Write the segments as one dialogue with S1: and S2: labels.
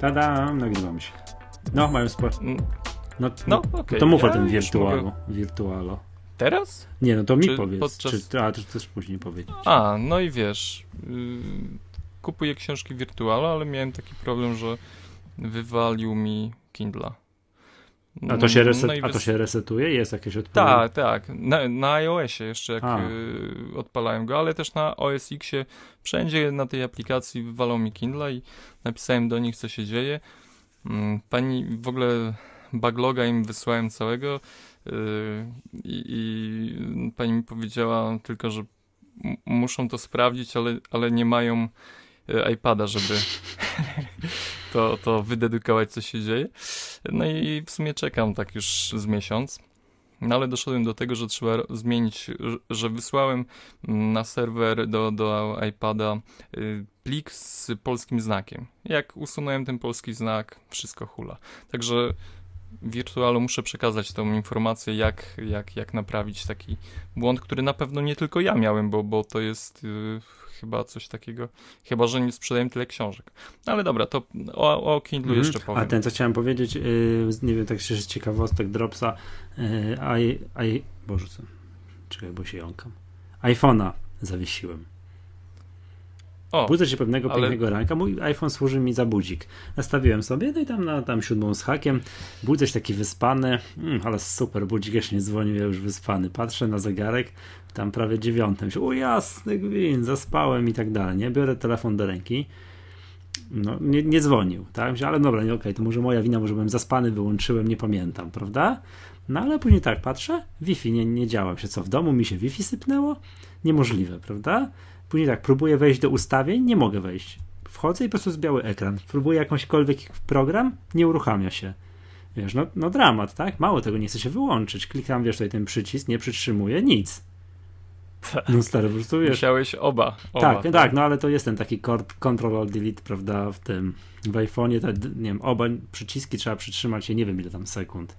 S1: Tada, nagrywam się. No, mają sporo.
S2: Mm,
S1: No,
S2: No,
S1: no
S2: okej.
S1: to mów o
S2: Ja
S1: tym
S2: już
S1: wirtualu.
S2: mogę-
S1: Wirtualo.
S2: Teraz?
S1: Nie, no to mi
S2: Czy
S1: powiedz.
S2: podczas-
S1: Czy, a, to też później powiedzieć.
S2: A, no i wiesz, yy, kupuję książki wirtualne, ale miałem taki problem, że wywalił mi Kindla.
S1: A to się, reset,
S2: no i
S1: a to się resetuje? Jest jakieś odpowiedzi?
S2: Tak, tak. Na, na iOSie jeszcze jak y, odpalałem go, ale też na OS Xie wszędzie na tej aplikacji wywalał mi Kindle i napisałem do nich, co się dzieje. Mm, Pani w ogóle backloga im wysłałem całego y, i, pani mi powiedziała tylko, że muszą to sprawdzić, ale, ale nie mają iPada, żeby to, to wydedukować, co się dzieje. No i w sumie czekam tak już z miesiąc. No ale doszedłem do tego, że trzeba zmienić, że- że wysłałem mm, na serwer do, do iPada y, plik z polskim znakiem. Jak usunąłem ten polski znak, wszystko hula. Także wirtualu muszę przekazać tą informację, jak, jak, jak naprawić taki błąd, który na pewno nie tylko ja miałem, bo, bo to jest y, chyba coś takiego, chyba że nie sprzedałem tyle książek. No ale dobra, to o, o Kindle
S1: Mhm.
S2: jeszcze powiem.
S1: A ten, co chciałem powiedzieć, yy, nie wiem, tak się z ciekawostek Dropsa, yy, i, i, Boże, co? Czekaj, bo się jąkam. iPhone'a zawiesiłem.
S2: O,
S1: Budzę się pewnego
S2: ale-
S1: pięknego ranka, mój iPhone służy mi za budzik. Nastawiłem sobie, no i tam na tam siódmą z hakiem, budzę się taki wyspany, mm, ale super, budzik jeszcze nie dzwonił, ja już wyspany. Patrzę na zegarek, tam prawie dziewiątym, o jasny gwint, zaspałem i tak dalej, nie? Biorę telefon do ręki, no nie, nie dzwonił, tak? Myślę, ale dobra, nie, okej, to może moja wina, może byłem zaspany, wyłączyłem, nie pamiętam, prawda? No ale później tak patrzę, Wi-Fi nie, nie działa. Się co, w domu mi się Wi-Fi sypnęło? Niemożliwe, prawda? Później tak, próbuję wejść do ustawień, nie mogę wejść. Wchodzę i po prostu jest biały ekran. Próbuję jakąśkolwiek program, nie uruchamia się. Wiesz, no, no dramat, tak? Mało tego, nie chce się wyłączyć. Klikam, wiesz, tutaj ten przycisk, nie przytrzymuję, nic. No stary, po prostu wiesz.
S2: musiałeś oba. oba
S1: Tak, tak, no ale to jest ten taki Ctrl Alt Delete, prawda, w tym, w iPhone'ie, te, nie wiem, oba przyciski trzeba przytrzymać się, nie wiem ile tam sekund.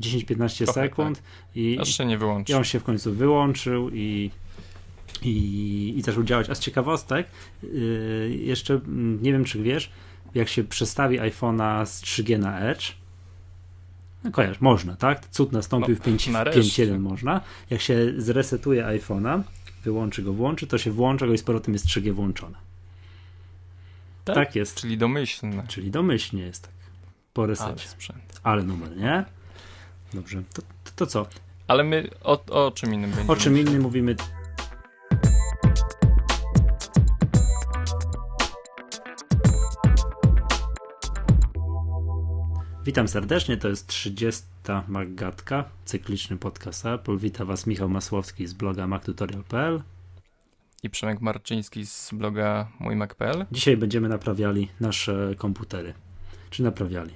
S1: 10-15
S2: Trochę
S1: sekund i,
S2: Aż się nie wyłączy.
S1: i on się w końcu wyłączył i, i, i zaczął działać. A z ciekawostek, yy, jeszcze mm, nie wiem czy wiesz, jak się przestawi iPhone'a z 3G na Edge, no kojarz, można, tak? Cud nastąpił
S2: No,
S1: w 5 w
S2: nareszcie.
S1: 5.1 można. Jak się zresetuje iPhone'a, wyłączy go, włączy, to się włącza go i z powrotem jest 3G włączone.
S2: Tak?
S1: Tak, jest.
S2: Czyli domyślne.
S1: Czyli domyślnie jest tak. Po
S2: Ale
S1: resecie.
S2: sprzęt.
S1: Ale numer, nie? Dobrze. To, to, to co?
S2: Ale my o, o czym innym będziemy?
S1: O czym innym mówimy Witam serdecznie, to jest 30. Maggatka, cykliczny podcast Apple. Witam Was Michał Masłowski z bloga mactutorial.pl.
S2: I Przemek Marczyński z bloga mójmac.pl.
S1: Dzisiaj będziemy naprawiali nasze komputery. Czy naprawiali?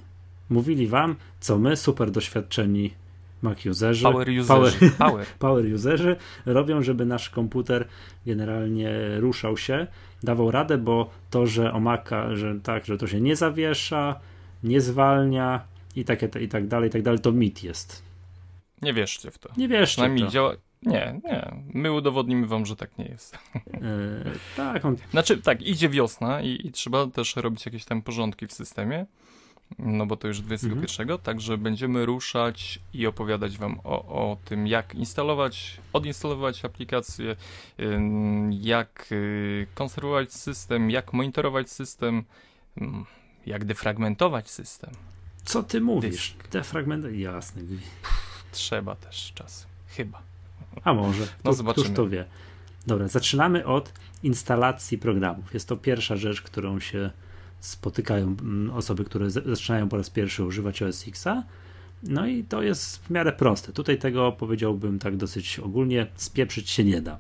S1: Mówili Wam, co my, super doświadczeni Mac userzy,
S2: Power userzy. Power.
S1: power userzy robią, żeby nasz komputer generalnie ruszał się, dawał radę, bo to, że o Maca, że tak, że to się nie zawiesza, nie zwalnia i, takie, i tak dalej, i tak dalej, to mit jest.
S2: Nie wierzcie w to.
S1: Nie wiesz,
S2: Przynajmniej
S1: to.
S2: działa. Nie, nie. My udowodnimy wam, że tak nie jest.
S1: Yy, tak, on,
S2: Znaczy, tak, idzie wiosna i, i trzeba też robić jakieś tam porządki w systemie. No bo to już 21, także będziemy ruszać i opowiadać wam o, o tym, jak instalować, odinstalować aplikację, ym, jak y, konserwować system, jak monitorować system, ym, jak defragmentować system.
S1: co ty mówisz?
S2: Dysk.
S1: Fragmenty, jasne.
S2: Trzeba też czasem. Chyba.
S1: A może,
S2: No zobaczymy.
S1: któż to wie. Dobra, zaczynamy od instalacji programów. Jest to pierwsza rzecz, którą się spotykają mm, osoby, które zaczynają po raz pierwszy używać OS Xa. No i to jest w miarę proste. Tutaj tego powiedziałbym tak dosyć ogólnie, spieprzyć się nie da.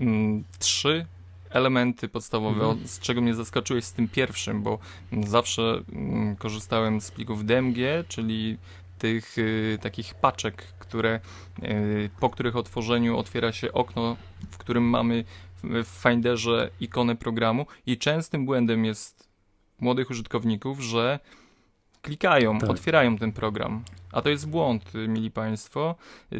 S2: Mm, Trzy elementy podstawowe,
S1: Mhm.
S2: z czego mnie zaskoczyłeś z tym pierwszym, bo mm, zawsze mm, korzystałem z plików DMG, czyli tych y, takich paczek, które, y, po których otworzeniu otwiera się okno, w którym mamy w, w Finderze ikonę programu i częstym błędem jest młodych użytkowników, że klikają,
S1: Tak.
S2: otwierają ten program. A to jest błąd, y, mili Państwo. Y,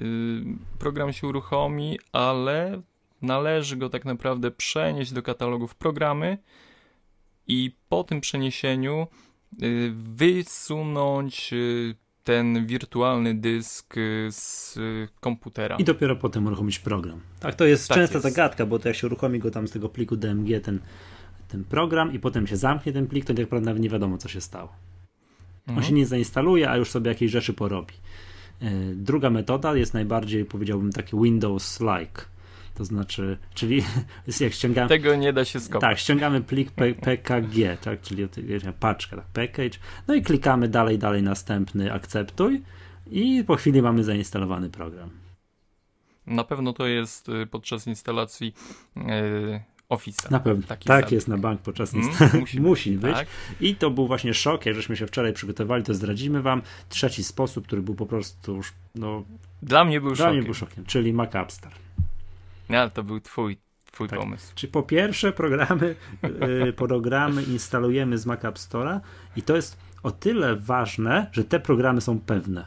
S2: Program się uruchomi, ale należy go tak naprawdę przenieść do katalogów programy i po tym przeniesieniu y, wysunąć y, ten wirtualny dysk y, z komputera.
S1: I dopiero potem uruchomić program. Tak, to jest
S2: Tak
S1: częsta
S2: jest.
S1: zagadka, bo to jak się uruchomi go tam z tego pliku DMG, ten, ten program i potem się zamknie ten plik, to tak naprawdę nie wiadomo, co się stało. On
S2: Mhm.
S1: się nie zainstaluje, a już sobie jakieś rzeczy porobi. Druga metoda jest najbardziej, powiedziałbym, taki Windows-like. To znaczy, czyli jak ściągamy.
S2: Tego nie da się skopać.
S1: Tak, ściągamy plik P- PKG, tak, czyli paczka, tak, package. No i klikamy dalej, dalej, następny, akceptuj. I po chwili mamy zainstalowany program.
S2: Na pewno to jest y, podczas instalacji y, Office'a.
S1: Na pewno.
S2: Taki
S1: tak
S2: zabieg.
S1: jest na bank podczas
S2: Mm,
S1: instalacji.
S2: musi
S1: Musi,
S2: być, tak.
S1: I to był właśnie szok, jak żeśmy się wczoraj przygotowali, to zdradzimy wam. Trzeci sposób, który był po prostu już, no,
S2: Dla mnie był
S1: dla mnie
S2: szokiem.
S1: był szokiem, czyli Mac App Store.
S2: Nie, ale to był twój, twój
S1: Tak.
S2: pomysł.
S1: Czy po pierwsze programy, y, programy instalujemy z Mac App Store'a i to jest o tyle ważne, że te programy są pewne.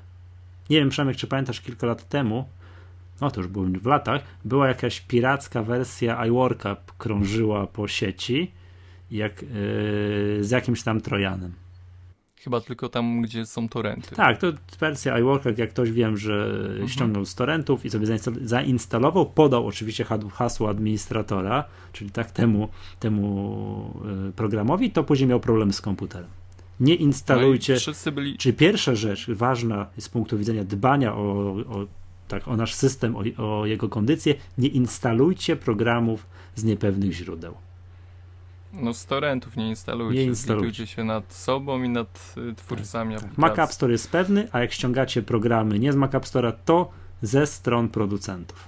S1: Nie wiem, Przemek, czy pamiętasz kilka lat temu, no to już było w latach, była jakaś piracka wersja iWorka krążyła po sieci jak, y, z jakimś tam trojanem.
S2: Chyba tylko tam, gdzie są torrenty.
S1: Tak, to wersja iWorka, jak ktoś wiem, że ściągnął z torrentów i sobie zainstal- zainstalował, podał oczywiście hasło administratora, czyli tak temu, temu y, programowi, to później miał problem z komputerem. Nie
S2: No
S1: instalujcie.
S2: wszyscy byli.
S1: Czyli pierwsza rzecz ważna z punktu widzenia dbania o, o, tak, o nasz system, o, o jego kondycję, nie instalujcie programów z niepewnych źródeł.
S2: No z torrentów nie instalujcie.
S1: Nie instalujcie.
S2: Się nad sobą i nad y, twórcami
S1: Tak. Mac App Store jest pewny, a jak ściągacie programy nie z Mac App Store'a, to ze stron producentów.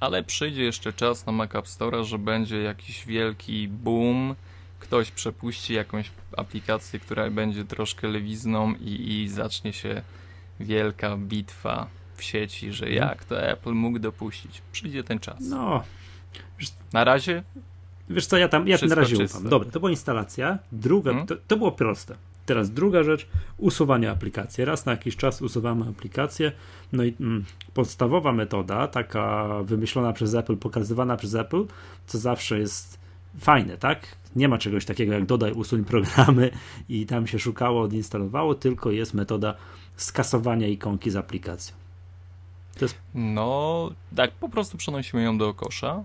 S2: Ale przyjdzie jeszcze czas na Mac App Store'a, że będzie jakiś wielki boom. Ktoś przepuści jakąś aplikację, która będzie troszkę lewizną i, i zacznie się wielka bitwa w sieci, że
S1: Mhm.
S2: jak to Apple mógł dopuścić. Przyjdzie ten czas.
S1: No,
S2: Na razie
S1: wiesz co, ja tam, ja na
S2: Wszystko
S1: razie
S2: czyste.
S1: ufam. Dobra, to była instalacja. Druga,
S2: Mhm.
S1: to, to było proste. Teraz druga rzecz, usuwanie aplikacji. Raz na jakiś czas usuwamy aplikację. No i mm, podstawowa metoda, taka wymyślona przez Apple, pokazywana przez Apple, co zawsze jest fajne, tak? Nie ma czegoś takiego jak dodaj, usuń programy i tam się szukało, odinstalowało, tylko jest metoda skasowania ikonki z aplikacją.
S2: No, tak, po prostu przenosimy ją do kosza,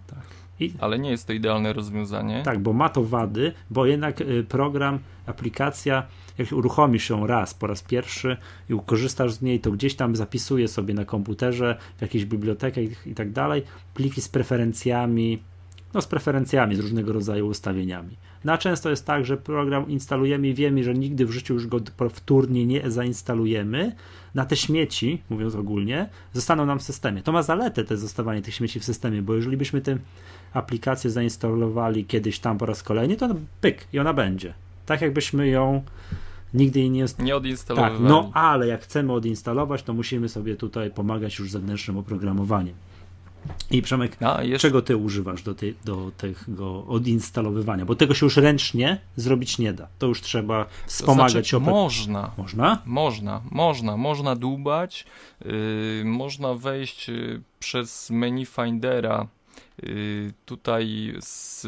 S1: I
S2: ale nie jest to idealne rozwiązanie.
S1: Tak, bo ma to wady, bo jednak y, program, aplikacja, jak uruchomisz ją raz, po raz pierwszy i korzystasz z niej, to gdzieś tam zapisuje sobie na komputerze, w jakiejś bibliotece i, i tak dalej, pliki z preferencjami, no z preferencjami, z różnego rodzaju ustawieniami. No a często jest tak, że program instalujemy i wiemy, że nigdy w życiu już go powtórnie nie zainstalujemy. Na te śmieci, mówiąc ogólnie, zostaną nam w systemie. To ma zaletę, te zostawanie tych śmieci w systemie, bo jeżeli byśmy tę aplikację zainstalowali kiedyś tam po raz kolejny, to pyk i ona będzie. Tak jakbyśmy ją nigdy jej nie
S2: Nie
S1: tak,
S2: odinstalowywali.
S1: no ale jak chcemy odinstalować, to musimy sobie tutaj pomagać już zewnętrznym oprogramowaniem. I Przemek,
S2: A, jeszcze
S1: czego ty używasz do, tej, do tego odinstalowywania? Bo tego się już ręcznie zrobić nie da. To już trzeba
S2: to
S1: wspomagać
S2: znaczy,
S1: opra-
S2: można.
S1: Można?
S2: Można, można, można dłubać, yy, można wejść yy, przez menu Findera yy, tutaj z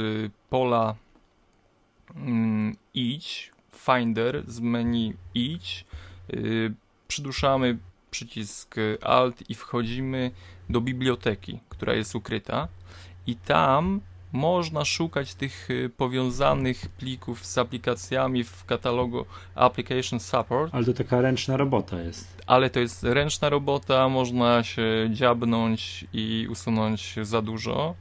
S2: pola mm, idź, Finder z menu idź, yy, przyduszamy przycisk Alt i wchodzimy do biblioteki, która jest ukryta i tam można szukać tych y, powiązanych plików z aplikacjami w katalogu Application Support,
S1: Ale to taka ręczna robota jest.
S2: ale to jest ręczna robota, można się dziabnąć i usunąć za dużo.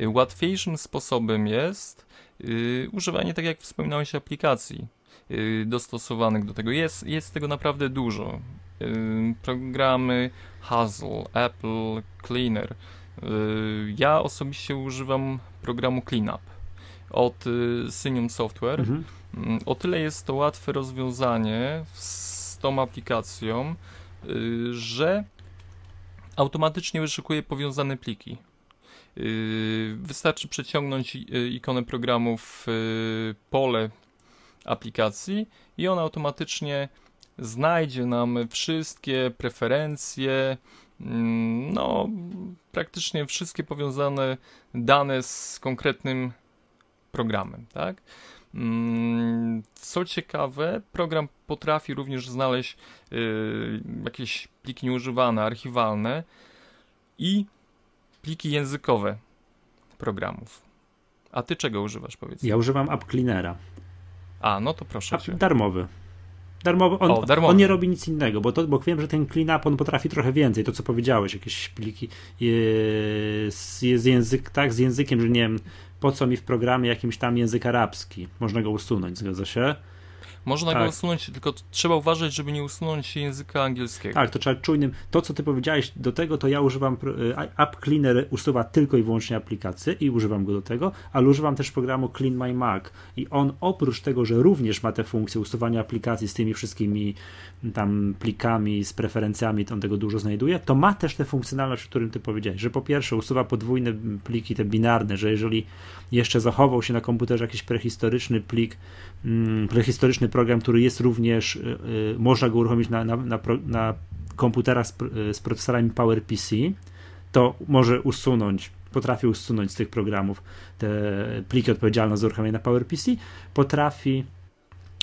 S2: Y, Łatwiejszym sposobem jest y, używanie, tak jak wspominałeś, aplikacji y, dostosowanych do tego. Jest, jest tego naprawdę dużo. Programy Hazel, Apple Cleaner. Y, ja osobiście używam programu Cleanup od y, Synium Software.
S1: Mhm.
S2: Mm, O tyle jest to łatwe rozwiązanie z tą aplikacją, y, że automatycznie wyszukuje powiązane pliki. Wystarczy przeciągnąć ikonę programu w pole aplikacji i on automatycznie znajdzie nam wszystkie preferencje, mm, no praktycznie wszystkie powiązane dane z konkretnym programem, tak? Mm, co ciekawe, program potrafi również znaleźć y, jakieś pliki nieużywane, archiwalne i pliki językowe programów. A ty czego używasz, powiedz?
S1: Ja używam App Cleanera.
S2: A, no to proszę cię.
S1: Darmowy. On,
S2: o, darmowy.
S1: on nie robi nic innego, bo, to, bo wiem, że ten cleanup on potrafi trochę więcej. To, co powiedziałeś, jakieś pliki jest, jest język, tak, z językiem, że nie wiem, po co mi w programie jakimś tam język arabski. Można go usunąć, zgadza się?
S2: Można tak. go usunąć, tylko trzeba uważać, żeby nie usunąć języka angielskiego.
S1: Tak, to trzeba czujnym. To, co ty powiedziałeś do tego, to ja używam. Y, App Cleaner usuwa tylko i wyłącznie aplikacje i używam go do tego, ale używam też programu Clean My Mac. I on oprócz tego, że również ma tę funkcję usuwania aplikacji z tymi wszystkimi tam plikami, z preferencjami, on tego dużo znajduje, to ma też tę funkcjonalność, o którym ty powiedziałeś, że po pierwsze usuwa podwójne pliki, te binarne, że jeżeli jeszcze zachował się na komputerze jakiś prehistoryczny plik, mm, prehistoryczny program, który jest również, y, y, można go uruchomić na, na, na, na komputerach z, y, z procesorami PowerPC, to może usunąć, potrafi usunąć z tych programów te pliki odpowiedzialne za uruchomienie na PowerPC, potrafi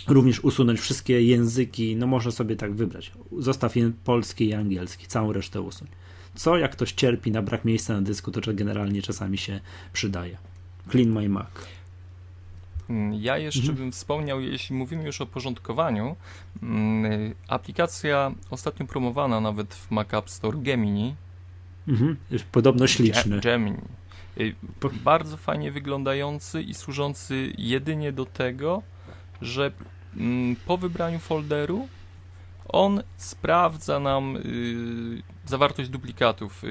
S1: również usunąć wszystkie języki, no można sobie tak wybrać. Zostaw polski i angielski, całą resztę usuń. Co jak ktoś cierpi na brak miejsca na dysku, to generalnie czasami się przydaje. Clean My Mac.
S2: Mm, ja jeszcze mhm. bym wspomniał, jeśli mówimy już o porządkowaniu, mm, aplikacja ostatnio promowana nawet w Mac App Store Gemini.
S1: Mhm. Podobno śliczny.
S2: Gemini. Y, bardzo fajnie wyglądający i służący jedynie do tego, że mm, po wybraniu folderu on sprawdza nam y, zawartość duplikatów.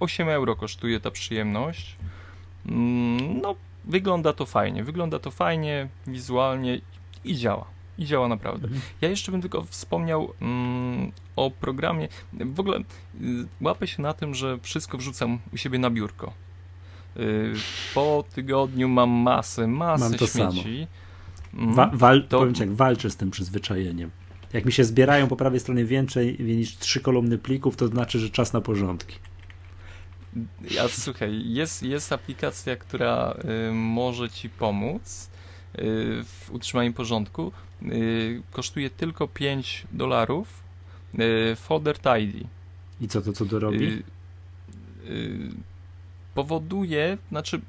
S2: 8 y, euro kosztuje ta przyjemność. No, wygląda to fajnie. Wygląda to fajnie, wizualnie i działa. I działa naprawdę. Mhm. Ja jeszcze bym tylko wspomniał mm, o programie. W ogóle y, łapę się na tym, że wszystko wrzucam u siebie na biurko. Y, po tygodniu mam masę, masę mam to śmieci.
S1: Samo. Wa wal to... Powiem ci, jak walczę z tym przyzwyczajeniem. Jak mi się zbierają po prawej stronie więcej niż trzy kolumny plików, to znaczy, że czas na porządki.
S2: Ja słuchaj, jest, jest aplikacja, która y, może ci pomóc y, w utrzymaniu porządku. Y, kosztuje tylko 5 dolarów. Y, folder Tidy.
S1: I co to co to robi? Y,
S2: y, powoduje, znaczy,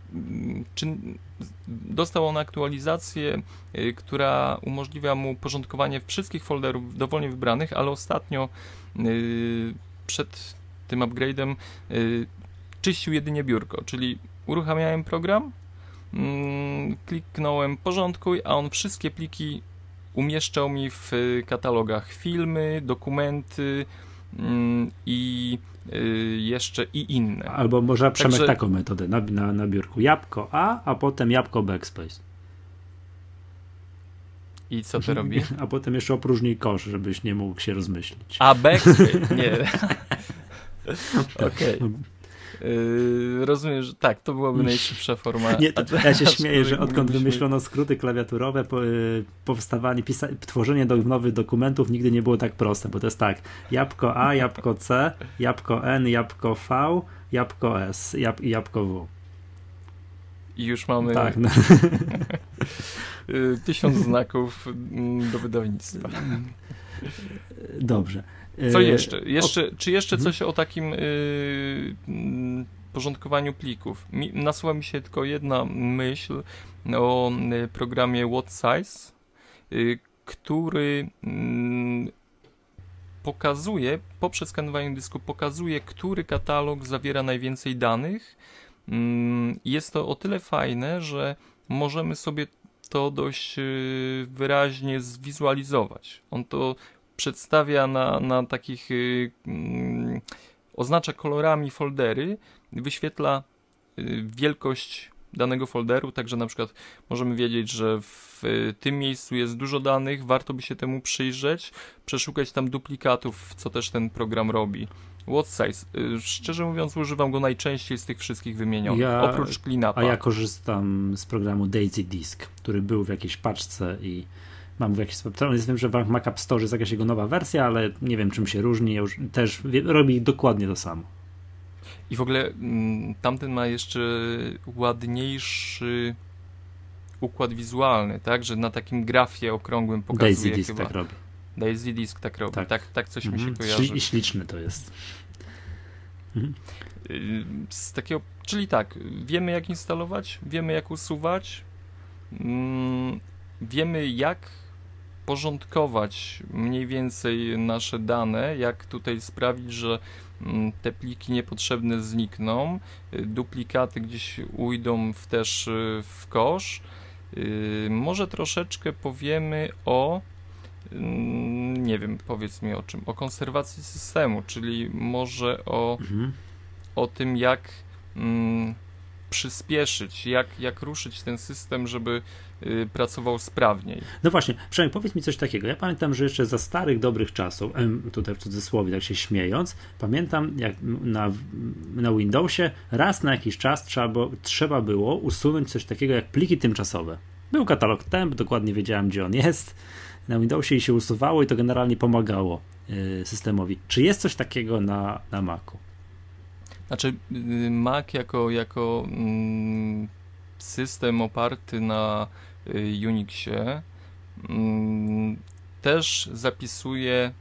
S2: czy dostał on aktualizację, która umożliwia mu porządkowanie wszystkich folderów dowolnie wybranych, ale ostatnio przed tym upgrade'em czyścił jedynie biurko, czyli uruchamiałem program, mm, kliknąłem porządkuj, a on wszystkie pliki umieszczał mi w katalogach filmy, dokumenty mm, i y, jeszcze i inne.
S1: Albo może Przemek Także... taką metodę na, na, na biurku. Jabłko A, a potem jabłko backspace.
S2: I co to robi?
S1: A potem jeszcze opróżnij kosz, żebyś nie mógł się rozmyślić.
S2: A backspace? Nie. Okej. Okay. Yy, rozumiem, że tak, to byłaby najszybsza forma.
S1: Nie, to, ja się śmieję, że odkąd wymyślono skróty klawiaturowe, po, yy, powstawanie, pisa, tworzenie do, nowych dokumentów nigdy nie było tak proste, bo to jest tak, jabłko A, jabłko C, jabłko N, jabłko V, jabłko S jab, i jabłko W.
S2: I już mamy
S1: tak, no.
S2: Yy, tysiąc znaków mm, do wydawnictwa.
S1: Dobrze.
S2: Co jeszcze? jeszcze o... Czy jeszcze mhm. coś o takim yy, porządkowaniu plików? Mi, nasuwa mi się tylko jedna myśl o y, programie What Size, yy, który yy, pokazuje, po przeskanowaniu dysku, pokazuje, który katalog zawiera najwięcej danych. Mm, jest to o tyle fajne, że możemy sobie to dość y, wyraźnie zwizualizować. On to przedstawia na, na takich, yy, oznacza kolorami foldery, wyświetla yy, wielkość danego folderu, także na przykład możemy wiedzieć, że w y, tym miejscu jest dużo danych, warto by się temu przyjrzeć, przeszukać tam duplikatów, co też ten program robi. What size? Y, szczerze mówiąc, używam go najczęściej z tych wszystkich wymienionych, ja, oprócz cleanupa.
S1: A ja korzystam z programu Daisy Disk, który był w jakiejś paczce i mam w jakiś sposób. Wiem, że w Mac App Store jest jakaś jego nowa wersja, ale nie wiem czym się różni. Już też robi dokładnie to samo.
S2: I w ogóle mm, tamten ma jeszcze ładniejszy układ wizualny, tak, że na takim grafie okrągłym pokazuje
S1: Daisy Disk
S2: chyba.
S1: tak robi.
S2: Daisy Disk tak robi, tak,
S1: Tak.
S2: tak, coś mi
S1: Mhm.
S2: się kojarzy.
S1: Śli- I śliczny to jest. Mhm.
S2: Y, Z takiego, czyli tak, wiemy jak instalować, wiemy jak usuwać, mm, wiemy jak porządkować mniej więcej nasze dane, jak tutaj sprawić, że mm, te pliki niepotrzebne znikną, y, duplikaty gdzieś ujdą w też y, w kosz. Y, Może troszeczkę powiemy o mm, nie wiem, powiedz mi o czym, o konserwacji systemu, czyli może o
S1: Mhm.
S2: o tym, jak mm, przyspieszyć, jak, jak ruszyć ten system, żeby pracował sprawniej.
S1: No właśnie, Przemek, powiedz mi coś takiego. Ja pamiętam, że jeszcze za starych, dobrych czasów, tutaj w cudzysłowie, tak się śmiejąc, pamiętam, jak na, na Windowsie raz na jakiś czas trzeba, było- trzeba było usunąć coś takiego jak pliki tymczasowe. Był katalog temp, dokładnie wiedziałem, gdzie on jest. Na Windowsie i się usuwało i to generalnie pomagało y, systemowi. Czy jest coś takiego na, na Macu?
S2: Znaczy, y, Mac jako, jako mm, system oparty na y, Unixie mm, też zapisuje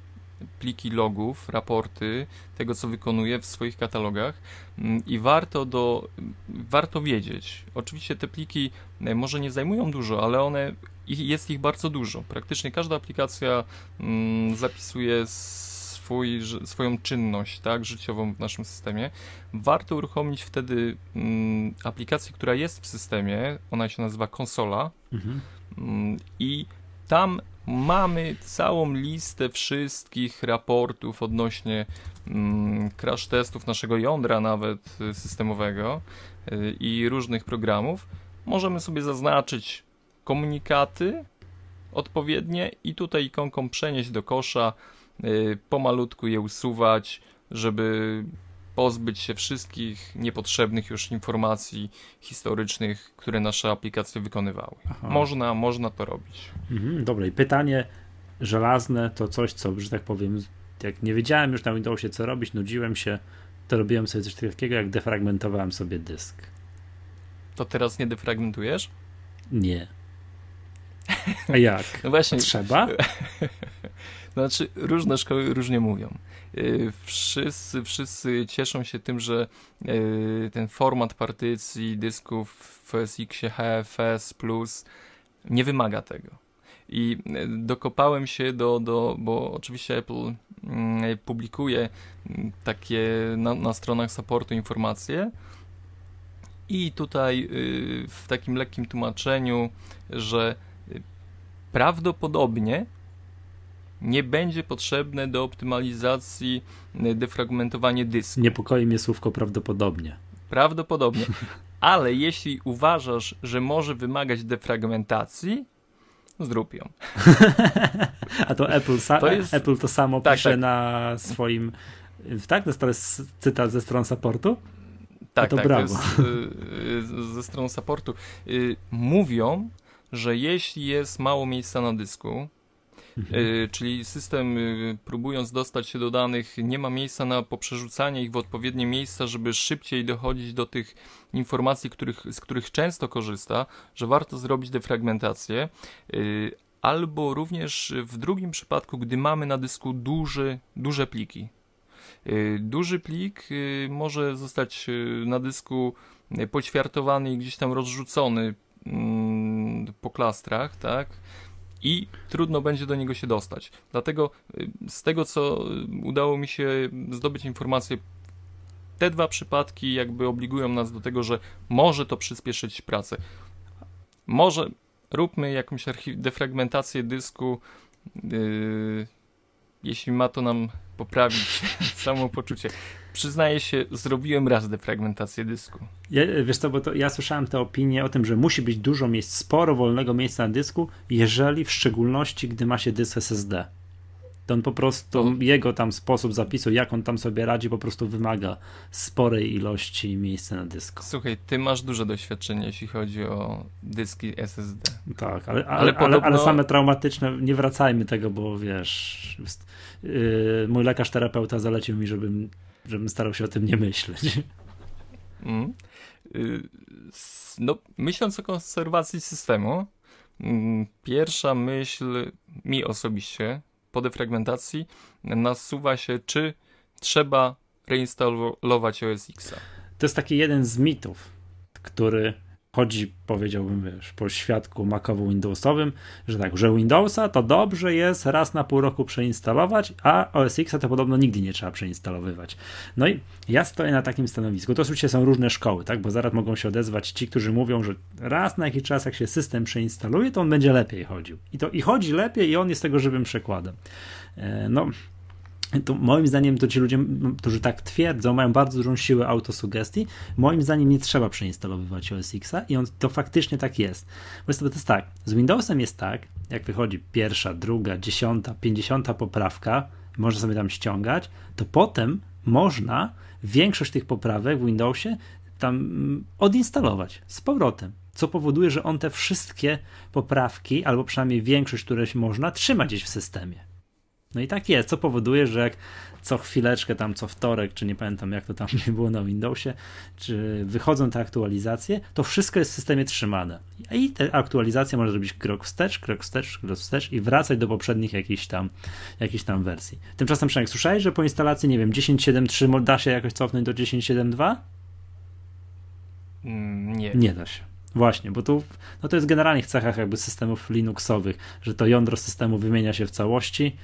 S2: pliki logów, raporty tego, co wykonuje w swoich katalogach mm, i warto, do, warto wiedzieć. Oczywiście te pliki e, może nie zajmują dużo, ale one, jest ich bardzo dużo. Praktycznie każda aplikacja mm, zapisuje swój, swoją czynność tak, życiową w naszym systemie. Warto uruchomić wtedy mm, aplikację, która jest w systemie, ona się nazywa konsola
S1: Mhm.
S2: mm, i tam mamy całą listę wszystkich raportów odnośnie mm, crash testów naszego jądra nawet y, systemowego y, i różnych programów. Możemy sobie zaznaczyć komunikaty odpowiednie i tutaj ikonką przenieść do kosza, pomalutku je usuwać, żeby pozbyć się wszystkich niepotrzebnych już informacji historycznych, które nasze aplikacje wykonywały.
S1: Aha.
S2: Można, można to robić.
S1: Mhm, dobra, i pytanie żelazne to coś, co, że tak powiem, jak nie wiedziałem już na Windowsie co robić, nudziłem się, to robiłem sobie coś takiego, jak defragmentowałem sobie dysk.
S2: To teraz nie defragmentujesz?
S1: Nie. A jak?
S2: No właśnie,
S1: Trzeba?
S2: Znaczy, różne szkoły różnie mówią. Yy, Wszyscy, wszyscy cieszą się tym, że yy, ten format partycji dysków w FSX-ie HFS Plus nie wymaga tego. I yy, dokopałem się do, do bo oczywiście Apple mm, publikuje mm, takie na, na stronach supportu informacje i tutaj w takim lekkim tłumaczeniu, że prawdopodobnie nie będzie potrzebne do optymalizacji y, defragmentowanie dysku.
S1: Niepokoi mnie słówko prawdopodobnie.
S2: Prawdopodobnie. Ale jeśli uważasz, że może wymagać defragmentacji, zrób ją.
S1: A to Apple, sa-
S2: To jest-
S1: Apple to samo
S2: Tak,
S1: pisze
S2: tak.
S1: na swoim. Tak? To jest cytat ze stron supportu?
S2: Tak,
S1: to
S2: tak,
S1: brawo.
S2: to jest y, y, ze strony supportu. Y, Mówią, że jeśli jest mało miejsca na dysku,
S1: Mhm.
S2: y, czyli system y, próbując dostać się do danych, nie ma miejsca na poprzerzucanie ich w odpowiednie miejsca, żeby szybciej dochodzić do tych informacji, których, z których często korzysta, że warto zrobić defragmentację. y, Albo również w drugim przypadku, gdy mamy na dysku duży, duże pliki. Duży plik może zostać na dysku poćwiartowany i gdzieś tam rozrzucony mm, po klastrach, tak? I trudno będzie do niego się dostać. Dlatego y, z tego, co y, udało mi się zdobyć informacje, te dwa przypadki jakby obligują nas do tego, że może to przyspieszyć pracę. Może róbmy jakąś defragmentację dysku, yy, jeśli ma to nam poprawić samopoczucie. Przyznaję się, zrobiłem raz defragmentację dysku.
S1: Ja, wiesz co, bo to ja słyszałem tę opinię o tym, że musi być dużo miejsc, sporo wolnego miejsca na dysku, jeżeli w szczególności, gdy ma się dysk SSD. To on po prostu,
S2: To-
S1: jego tam sposób zapisu, jak on tam sobie radzi, po prostu wymaga sporej ilości miejsca na dysku.
S2: Słuchaj, ty masz duże doświadczenie, jeśli chodzi o dyski SSD.
S1: Tak, ale, ale,
S2: Ale
S1: ale, ale,
S2: podobno-
S1: same traumatyczne, nie wracajmy tego, bo wiesz, yy, mój lekarz terapeuta zalecił mi, żebym, żebym starał się o tym nie myśleć.
S2: Mm. Y, no, myśląc o konserwacji systemu, mm, pierwsza myśl mi osobiście po defragmentacji nasuwa się, czy trzeba reinstalować OS X.
S1: To jest taki jeden z mitów, który chodzi, powiedziałbym, wiesz, po świadku makowo-windowsowym, że tak, że Windowsa to dobrze jest raz na pół roku przeinstalować, a OS X to podobno nigdy nie trzeba przeinstalowywać. No i ja stoję na takim stanowisku. To oczywiście są różne szkoły, tak, bo zaraz mogą się odezwać ci, którzy mówią, że raz na jakiś czas, jak się system przeinstaluje, to on będzie lepiej chodził. I to i chodzi lepiej, i on jest tego żywym przykładem. E, no, to moim zdaniem to ci ludzie, którzy tak twierdzą, mają bardzo dużą siłę autosugestii. Moim zdaniem nie trzeba przeinstalowywać OS Xa i on, to faktycznie tak jest. Bo to jest tak, z Windowsem jest tak, jak wychodzi pierwsza, druga, dziesiąta, pięćdziesiąta poprawka, można sobie tam ściągać, to potem można większość tych poprawek w Windowsie tam mm, odinstalować z powrotem co powoduje, że on te wszystkie poprawki, albo przynajmniej większość, które można, trzyma gdzieś w systemie. No i tak jest, co powoduje, że jak co chwileczkę, tam co wtorek, czy nie pamiętam jak to tam nie było na Windowsie, czy wychodzą te aktualizacje, to wszystko jest w systemie trzymane. I te aktualizacje można zrobić krok wstecz, krok wstecz, krok wstecz i wracać do poprzednich jakichś tam, jakichś tam wersji. Tymczasem, Przemek, słyszałeś, że po instalacji, nie wiem, 10.7.3 da się jakoś cofnąć do 10.7.2?
S2: Mm, nie.
S1: Nie da się. Właśnie, bo tu no to jest generalnie w cechach jakby systemów Linuxowych, że to jądro systemu wymienia się w całości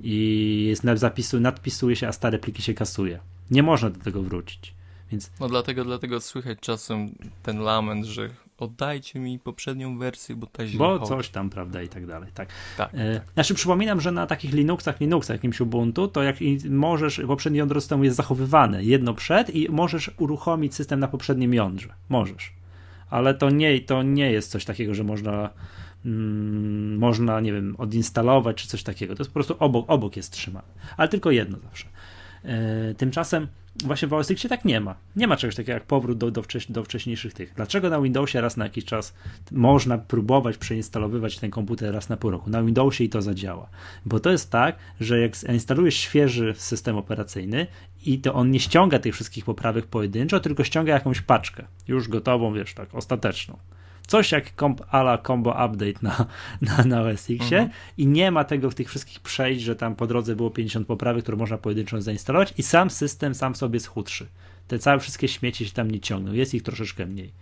S1: i jest zapisu, nadpisuje się, a stare pliki się kasuje. Nie można do tego wrócić. Więc...
S2: No dlatego, dlatego słychać czasem ten lament, że oddajcie mi poprzednią wersję, bo ta źle
S1: Bo
S2: chodzi.
S1: coś tam, prawda, i tak dalej. Tak.
S2: tak,
S1: e,
S2: tak.
S1: Znaczy przypominam, że na takich Linuxach, Linuxach, jakimś Ubuntu, to jak możesz, poprzednie jądro systemu jest zachowywane jedno przed i możesz uruchomić system na poprzednim jądrze. Możesz ale to nie, to nie jest coś takiego, że można, mm, można, nie wiem, odinstalować czy coś takiego. To jest po prostu obok, obok jest trzymane, ale tylko jedno zawsze. E, tymczasem właśnie w OS X tak nie ma. Nie ma czegoś takiego jak powrót do, do, wcześ, do wcześniejszych tych. Dlaczego na Windowsie raz na jakiś czas można próbować przeinstalowywać ten komputer raz na pół roku? Na Windowsie i to zadziała. Bo to jest tak, że jak instalujesz świeży system operacyjny i to on nie ściąga tych wszystkich poprawek pojedynczo, tylko ściąga jakąś paczkę, już gotową, wiesz, tak, ostateczną coś jak komp, ala combo update na, na, na OS X mhm. i nie ma tego w tych wszystkich przejść, że tam po drodze było 50 poprawek, które można pojedynczo zainstalować i sam system sam sobie jest chudszy. Te całe wszystkie śmieci się tam nie ciągną, jest ich troszeczkę mniej.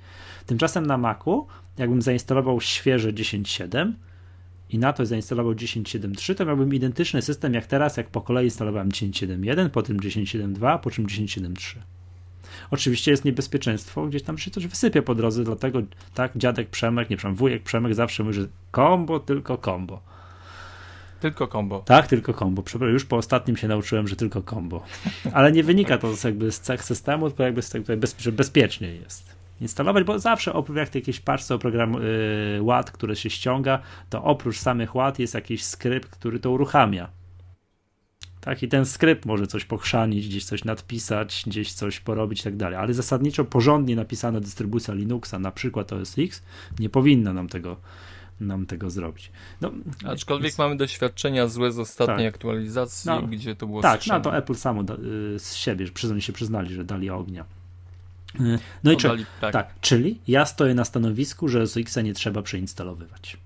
S1: Tymczasem na Macu, jakbym zainstalował świeże 10.7 i na to zainstalował 10.7.3, to miałbym identyczny system jak teraz, jak po kolei instalowałem 10.7.1, potem 10.7.2, po czym 10.7.3. Oczywiście jest niebezpieczeństwo, gdzieś tam się coś wysypie po drodze, dlatego tak, dziadek Przemek, nie przepraszam, wujek Przemek zawsze mówi, że kombo, tylko kombo.
S2: Tylko kombo.
S1: Tak, tylko kombo. Już po ostatnim się nauczyłem, że tylko kombo. Ale nie wynika to z, jakby z cech systemu, tylko jakby z tego, że bezpiecznie jest instalować, bo zawsze oprócz jak jakieś paczce oprogram yy, ład, które się ściąga, to oprócz samych ład jest jakiś skrypt, który to uruchamia. Tak, i ten skrypt może coś pochrzanić, gdzieś coś nadpisać, gdzieś coś porobić i tak dalej, ale zasadniczo porządnie napisana dystrybucja Linuxa, na przykład OS X, nie powinna nam tego, nam tego zrobić. No,
S2: Aczkolwiek więc... mamy doświadczenia złe z ostatniej tak. aktualizacji, no, gdzie to było
S1: Tak, no to Apple samo da, y, z siebie, przyznali się przyznali, że dali ognia. Y, no i czy, tak. tak, czyli ja stoję na stanowisku, że OS X nie trzeba przeinstalowywać.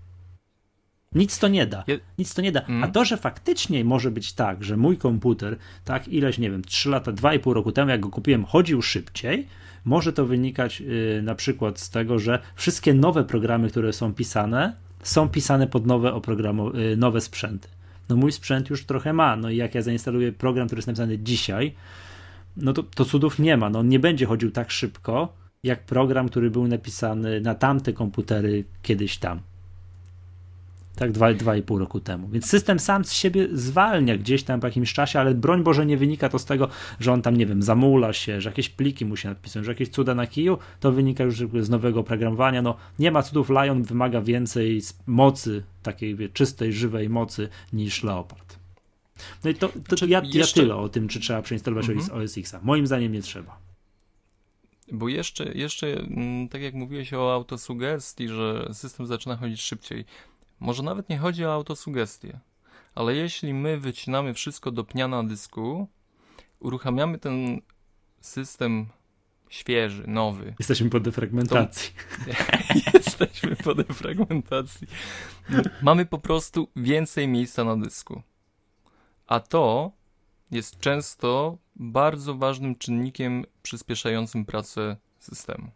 S1: Nic to nie da. Nic to nie da. Mm. A to, że faktycznie może być tak, że mój komputer, tak ileś, nie wiem, 3 lata, 2,5 roku temu, jak go kupiłem, chodził szybciej, może to wynikać yy, na przykład z tego, że wszystkie nowe programy, które są pisane, są pisane pod nowe, oprogram- yy, nowe sprzęty. No mój sprzęt już trochę ma, no i jak ja zainstaluję program, który jest napisany dzisiaj, no to, to cudów nie ma. No on nie będzie chodził tak szybko, jak program, który był napisany na tamte komputery kiedyś tam tak dwa, dwa i pół roku temu. Więc system sam z siebie zwalnia gdzieś tam po jakimś czasie, ale broń Boże nie wynika to z tego, że on tam, nie wiem, zamula się, że jakieś pliki musi napisać, że jakieś cuda na kiju, to wynika już z nowego oprogramowania. No, nie ma cudów, Lion wymaga więcej mocy, takiej wie, czystej, żywej mocy niż Leopard. No i to, to, to ja, jeszcze... ja tyle o tym, czy trzeba przeinstalować mhm. OS X-a. Moim zdaniem nie trzeba.
S2: Bo jeszcze, jeszcze, mm, tak jak mówiłeś o autosugestii, że system zaczyna chodzić szybciej. Może nawet nie chodzi o autosugestię, ale jeśli my wycinamy wszystko do pnia na dysku, uruchamiamy ten system świeży, nowy.
S1: Jesteśmy po defragmentacji.
S2: Jesteśmy po defragmentacji. Mamy po prostu więcej miejsca na dysku. A to jest często bardzo ważnym czynnikiem przyspieszającym pracę systemu.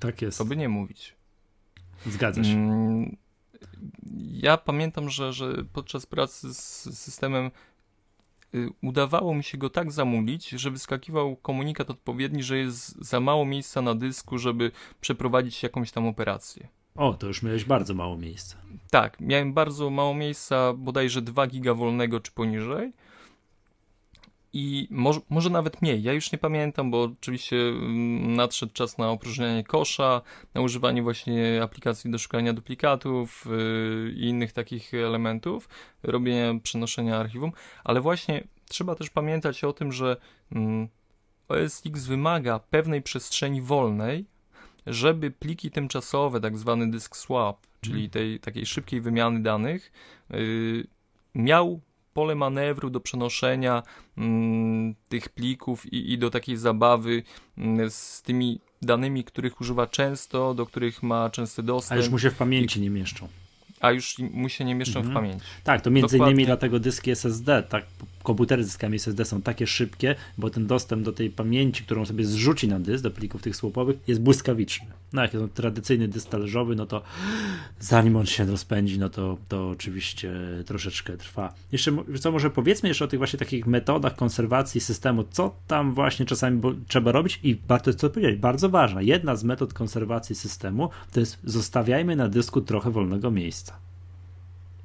S1: Tak jest.
S2: To by nie mówić.
S1: Zgadza się.
S2: Ja pamiętam, że, że podczas pracy z systemem y, udawało mi się go tak zamulić, że wyskakiwał komunikat odpowiedni, że jest za mało miejsca na dysku, żeby przeprowadzić jakąś tam operację.
S1: O, to już miałeś bardzo mało miejsca.
S2: Tak, miałem bardzo mało miejsca, bodajże 2 giga wolnego czy poniżej i może, może nawet mniej. Ja już nie pamiętam, bo oczywiście mm, nadszedł czas na opróżnianie kosza, na używanie właśnie aplikacji do szukania duplikatów yy, i innych takich elementów, robienia przenoszenia archiwum, ale właśnie trzeba też pamiętać o tym, że mm, OS X wymaga pewnej przestrzeni wolnej, żeby pliki tymczasowe, tak zwany disk swap, czyli mhm. tej takiej szybkiej wymiany danych, yy, miał pole manewru do przenoszenia mm, tych plików i, i, do takiej zabawy mm, z tymi danymi, których używa często, do których ma częsty dostęp.
S1: A już mu się w pamięci nie mieszczą
S2: a już mu się nie mieszczą mhm. w pamięci.
S1: Tak, to między Dokładnie. innymi dlatego dyski SSD, tak, komputery z dyskami SSD są takie szybkie, bo ten dostęp do tej pamięci, którą sobie zrzuci na dysk, do plików tych słupowych, jest błyskawiczny. No jak jest tradycyjny dysk talerzowy, no to zanim on się rozpędzi, no to, to oczywiście troszeczkę trwa. Jeszcze co, może powiedzmy jeszcze o tych właśnie takich metodach konserwacji systemu, co tam właśnie czasami trzeba robić i warto co powiedzieć, bardzo ważna, jedna z metod konserwacji systemu to jest zostawiajmy na dysku trochę wolnego miejsca.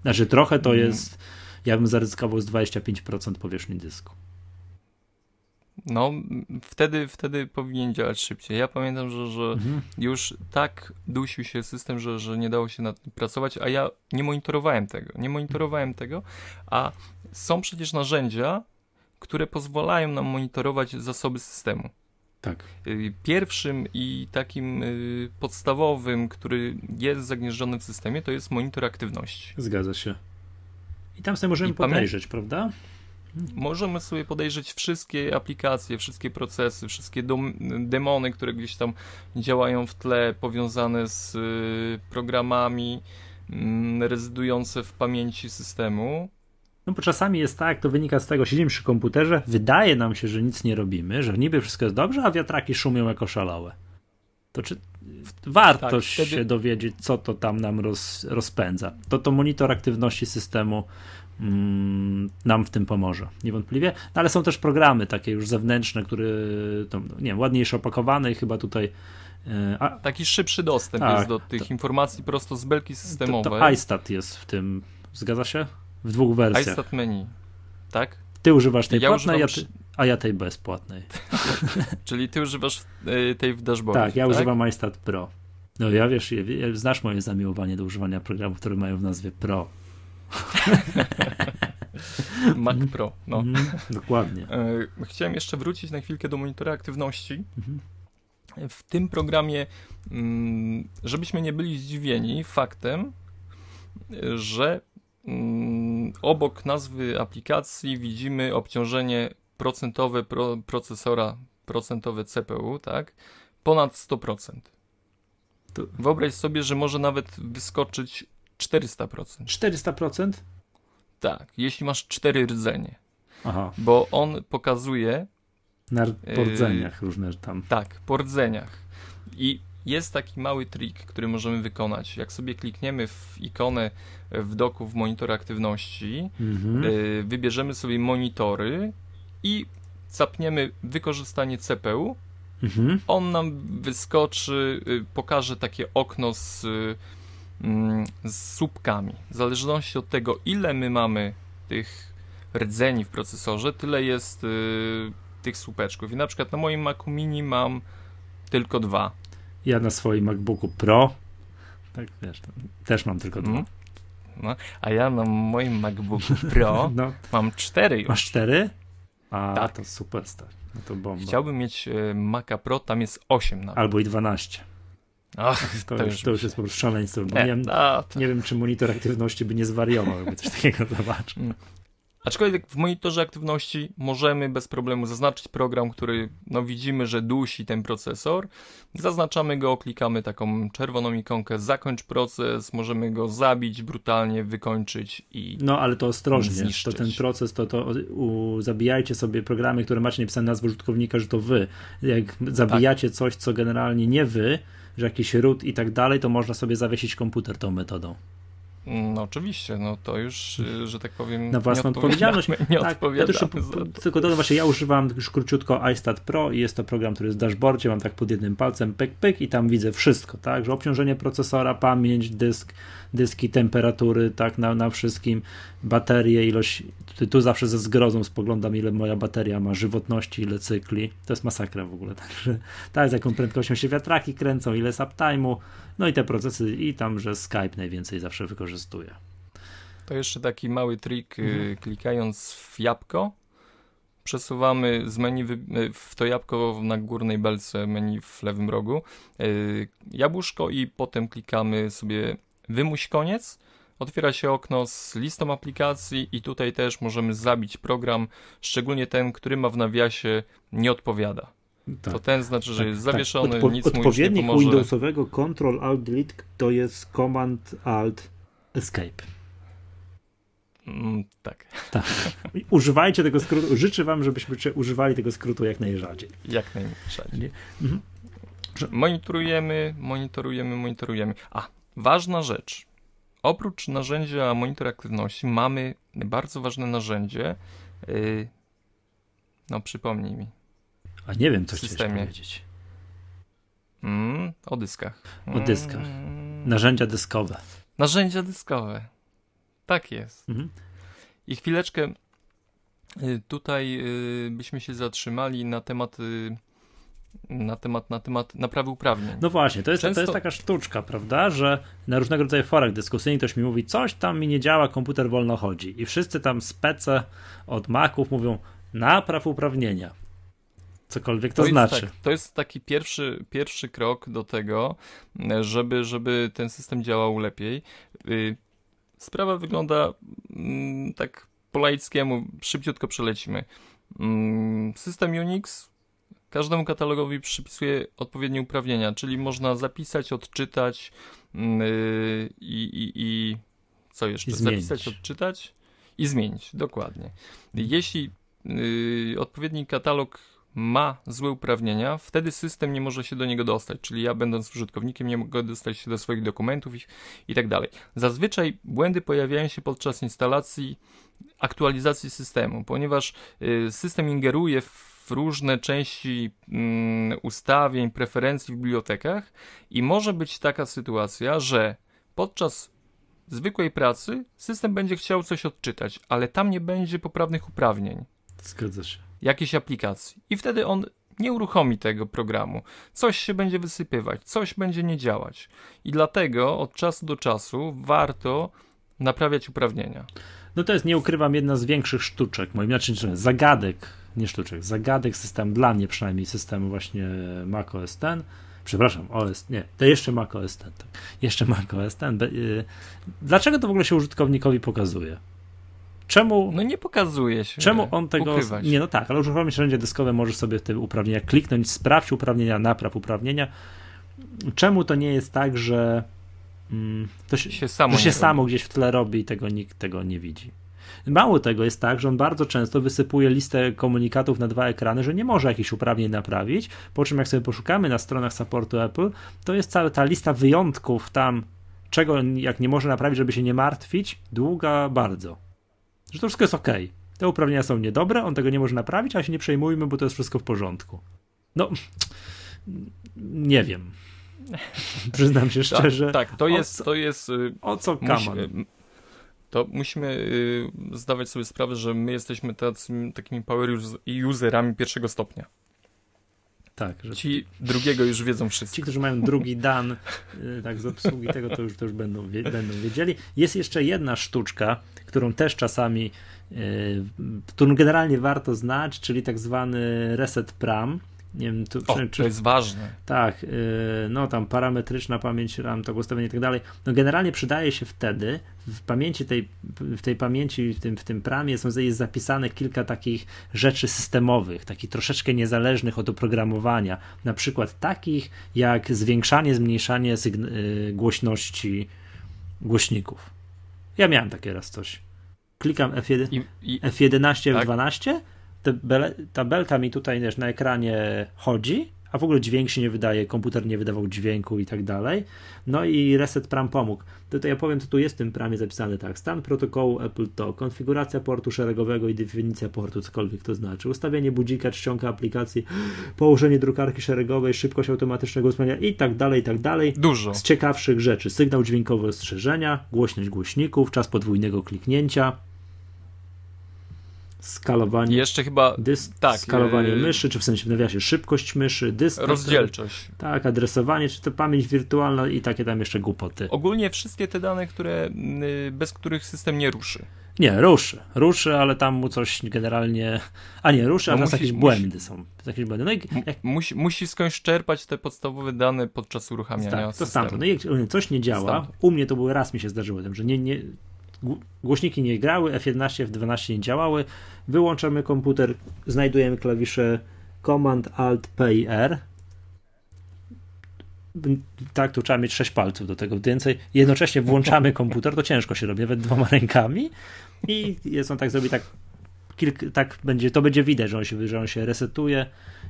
S1: Znaczy trochę to mm. jest, ja bym zaryzykował z 25% powierzchni dysku.
S2: No, wtedy, wtedy powinien działać szybciej. Ja pamiętam, że, że mhm. już tak dusił się system, że, że nie dało się nad tym pracować, a ja nie monitorowałem tego. Nie monitorowałem tego, a są przecież narzędzia, które pozwalają nam monitorować zasoby systemu.
S1: Tak.
S2: Y, pierwszym i takim y, podstawowym, który jest zagnieżdżony w systemie, to jest monitor aktywności.
S1: Zgadza się. I tam sobie możemy I podejrzeć, prawda?
S2: Możemy sobie podejrzeć wszystkie aplikacje, wszystkie procesy, wszystkie demony, które gdzieś tam działają w tle, powiązane z y, programami mm, rezydujące w pamięci systemu
S1: no bo czasami jest tak, to wynika z tego, siedzimy przy komputerze, wydaje nam się, że nic nie robimy, że niby wszystko jest dobrze, a wiatraki szumią jako szalałe. To czy warto tak, wtedy... się dowiedzieć, co to tam nam roz, rozpędza. To to monitor aktywności systemu mm, nam w tym pomoże, niewątpliwie. No, ale są też programy takie już zewnętrzne, które, to, nie wiem, ładniejsze opakowane i chyba tutaj
S2: e, a, Taki szybszy dostęp tak, jest do tych to, informacji prosto z belki systemowej. To,
S1: to iStat jest w tym, zgadza się? W dwóch wersjach.
S2: iStat menu, tak?
S1: Ty używasz tej ja płatnej, ja ty, a ja tej bezpłatnej.
S2: Czyli ty używasz y, tej w dashboardzie,
S1: Tak, ja tak? używam iStat Pro. No ja wiesz, znasz moje zamiłowanie do używania programów, które mają w nazwie Pro.
S2: Mac Pro, no.
S1: Mm, dokładnie.
S2: E, chciałem jeszcze wrócić na chwilkę do monitora aktywności. Mhm. W tym programie, mm, żebyśmy nie byli zdziwieni faktem, że Mm, obok nazwy aplikacji widzimy obciążenie procentowe pro, procesora, procentowe CPU, tak? Ponad 100%. To... Wyobraź sobie, że może nawet wyskoczyć 400%.
S1: 400%?
S2: Tak, jeśli masz cztery rdzenie. Aha. Bo on pokazuje.
S1: Na po rdzeniach yy, różne tam.
S2: Tak, po rdzeniach. I jest taki mały trik, który możemy wykonać. Jak sobie klikniemy w ikonę w doku w monitor aktywności, mhm. Y, wybierzemy sobie monitory i zapniemy wykorzystanie CPU, mhm. on nam wyskoczy, y, pokaże takie okno z, mm, z słupkami. W zależności od tego, ile my mamy tych rdzeni w procesorze, tyle jest y, tych słupeczków. I na przykład na moim Macu Mini mam tylko dwa.
S1: Ja na swoim MacBooku Pro, tak wiesz, też mam tylko dwa. Mm.
S2: No, a ja na moim MacBooku Pro no. mam cztery już.
S1: Masz cztery? A, tak. to super stary. No to bomba.
S2: Chciałbym mieć y, Maca Pro, tam jest 8 nawet.
S1: Albo i 12.
S2: Ach,
S1: to, to, już, to już jest po prostu szaleństwo. Nie, nie, no, to... nie wiem, czy monitor aktywności by nie zwariował, jakby coś takiego zobaczył.
S2: Aczkolwiek w monitorze aktywności możemy bez problemu zaznaczyć program, który no, widzimy, że dusi ten procesor. Zaznaczamy go, klikamy taką czerwoną ikonkę zakończ proces, możemy go zabić, brutalnie wykończyć i
S1: No ale to ostrożnie,
S2: zniszczyć.
S1: to ten proces, to, to u, zabijajcie sobie programy, które macie napisane nazwę użytkownika, że to wy. Jak zabijacie
S2: Tak.
S1: coś, co generalnie nie wy, że jakiś root i tak dalej, to można sobie zawiesić komputer tą metodą.
S2: No oczywiście, no to już, y, że tak powiem,
S1: Na własną odpowiedzialność.
S2: Nie
S1: Tak, ja też,
S2: to.
S1: tylko dodam właśnie, ja używam już króciutko iStat Pro i jest to program, który jest w dashboardzie, mam tak pod jednym palcem pyk, pyk i tam widzę wszystko, tak, że obciążenie procesora, pamięć, dysk, dyski, temperatury, tak, na, na wszystkim, baterie, ilość, tu, zawsze ze zgrozą spoglądam, ile moja bateria ma żywotności, ile cykli, to jest masakra w ogóle, także, tak, z jaką prędkością się wiatraki kręcą, ile jest uptime'u, no i te procesy i tam, że Skype najwięcej zawsze wykorzystuje.
S2: To jeszcze taki mały trik, y,
S1: Mhm.
S2: klikając w jabłko, przesuwamy z menu y, w to jabłko na górnej belce menu w lewym rogu, y, jabłuszko i potem klikamy sobie wymuś koniec. Otwiera się okno z listą aplikacji i tutaj też możemy zabić program, szczególnie ten, który ma w nawiasie nie odpowiada.
S1: Tak.
S2: To ten znaczy, że jest zawieszony,
S1: Odpo-
S2: nic mu
S1: odpowiednik
S2: pomoże.
S1: Windowsowego Ctrl Alt Delete to jest Command Alt Escape.
S2: Mm, tak,
S1: Tak. Używajcie tego skrótu. Życzę wam, żebyśmy używali tego skrótu jak najrzadziej.
S2: jak.
S1: Nie? Mhm.
S2: Monitorujemy, monitorujemy, monitorujemy. A, ważna rzecz. Oprócz narzędzia monitor aktywności mamy bardzo ważne narzędzie. Yy, no, przypomnij mi.
S1: A nie wiem, co
S2: systemie.
S1: powiedzieć.
S2: Mm, o dyskach.
S1: O dyskach.
S2: Mm,
S1: Narzędzia dyskowe.
S2: narzędzia dyskowe. Tak jest.
S1: Mhm.
S2: I chwileczkę y, tutaj y, byśmy się zatrzymali na temat y, na temat, na temat naprawy uprawnień.
S1: No właśnie, to jest, to
S2: Często-
S1: jest taka sztuczka, prawda, że na różnego rodzaju forach dyskusyjnych ktoś mi mówi, coś tam mi nie działa, komputer wolno chodzi. I wszyscy tam spece od Maców mówią, napraw uprawnienia. Cokolwiek to,
S2: jest
S1: znaczy.
S2: Tak, to jest taki pierwszy, pierwszy krok do tego, żeby, żeby ten system działał lepiej. Y, Sprawa wygląda mm, tak po laickiemu, szybciutko przelecimy. Mm, System Unix każdemu katalogowi przypisuje odpowiednie uprawnienia, czyli można zapisać, odczytać mm, y, i, i, co jeszcze?
S1: I.
S2: Zapisać, odczytać i zmienić, dokładnie. Jeśli y, odpowiedni katalog ma złe uprawnienia, wtedy system nie może się do niego dostać, czyli ja będąc użytkownikiem nie mogę dostać się do swoich dokumentów i, i tak dalej. Zazwyczaj błędy pojawiają się podczas instalacji aktualizacji systemu, ponieważ y, system ingeruje w różne części mm, ustawień, preferencji w bibliotekach i może być taka sytuacja, że podczas zwykłej pracy system będzie chciał coś odczytać, ale tam nie będzie poprawnych uprawnień
S1: Zgadza się.
S2: jakiejś aplikacji. I wtedy on nie uruchomi tego programu. Coś się będzie wysypywać, coś będzie nie działać. I dlatego od czasu do czasu warto naprawiać uprawnienia.
S1: No to jest, nie ukrywam, jedna z większych sztuczek, moim znaczy zagadek, nie sztuczek, zagadek system, dla mnie przynajmniej systemu właśnie Mac OS X, przepraszam, OS, nie, to jeszcze Mac OS X, tak, jeszcze Mac OS X. Y, Dlaczego to w ogóle się użytkownikowi pokazuje? Czemu,
S2: No nie pokazuje się.
S1: czemu on tego,
S2: ukrywać.
S1: nie no tak, ale używamy narzędzia dyskowe, możesz sobie te uprawnienia kliknąć, sprawdź uprawnienia, napraw uprawnienia. Czemu to nie jest tak, że mm, to się,
S2: się samo
S1: że się samo gdzieś w tle robi i tego nikt tego nie widzi. Mało tego jest tak, że on bardzo często wysypuje listę komunikatów na dwa ekrany, że nie może jakichś uprawnień naprawić, po czym jak sobie poszukamy na stronach supportu Apple, to jest cała ta lista wyjątków tam, czego jak nie może naprawić, żeby się nie martwić, długa bardzo. Że to wszystko jest ok. Te uprawnienia są niedobre, on tego nie może naprawić, a się nie przejmujmy, bo to jest wszystko w porządku. No, nie wiem. Przyznam się
S2: Tak,
S1: szczerze.
S2: tak, to
S1: o
S2: jest,
S1: co-
S2: to jest y,
S1: O co kaman?
S2: To musimy y, zdawać sobie sprawę, że my jesteśmy tacy, takimi power us- userami pierwszego stopnia.
S1: Tak, że
S2: Ci drugiego już wiedzą wszyscy.
S1: ci, którzy mają drugi dan y, tak z obsługi tego, to już, to już będą, wie, będą wiedzieli. Jest jeszcze jedna sztuczka, którą też czasami, y, którą generalnie warto znać, czyli tak zwany reset pram,
S2: Nie wiem, tu, o, czy, to jest ważne.
S1: Tak, yy, no tam parametryczna pamięć RAM, to ustawienie i tak dalej. No generalnie przydaje się wtedy, w pamięci tej, w tej pamięci, w tym, w tym pramie są, jest zapisane kilka takich rzeczy systemowych, takich troszeczkę niezależnych od oprogramowania, na przykład takich jak zwiększanie, zmniejszanie yy, głośności głośników. Ja miałem takie raz coś. Klikam F1, I, i, F11, tak? F12, bele, ta belka mi tutaj wiesz, na ekranie chodzi, a w ogóle dźwięk się nie wydaje, komputer nie wydawał dźwięku i tak dalej. No i reset pram pomógł. To, ja powiem, co tu jest w tym pramie zapisane tak. Stan protokołu Apple to konfiguracja portu szeregowego i definicja portu, cokolwiek to znaczy. Ustawienie budzika, czcionka aplikacji, położenie drukarki szeregowej, szybkość automatycznego usunięcia i tak dalej, i tak dalej.
S2: Dużo.
S1: Z ciekawszych rzeczy. Sygnał dźwiękowy ostrzeżenia, głośność głośników, czas podwójnego kliknięcia, skalowanie.
S2: Jeszcze chyba.
S1: Dys, tak. Skalowanie yy... myszy, czy w sensie w nawiasie szybkość myszy, dystans.
S2: Rozdzielczość.
S1: Tak, adresowanie, czy to pamięć wirtualna i takie tam jeszcze głupoty.
S2: Ogólnie wszystkie te dane, które, yy, bez których system nie ruszy.
S1: Nie, ruszy. Ruszy, ale tam mu coś generalnie. A nie, ruszy, no ale musi, jakieś błędy musi, są. Jakieś błędy. No i
S2: jak... musi, musi skądś czerpać te podstawowe dane podczas uruchamiania. Tak,
S1: to stamtąd. No i jak coś nie działa, u mnie to było raz mi się zdarzyło, że nie, nie, głośniki nie grały, F11, F12 nie działały. Wyłączamy komputer, znajdujemy klawisze Command Alt P i R. Tak, tu trzeba mieć 6 palców do tego więcej. Jednocześnie włączamy komputer, to ciężko się robi, nawet dwoma rękami. I jest on tak zrobi tak kilk, tak będzie, to będzie widać, że on się, że on się resetuje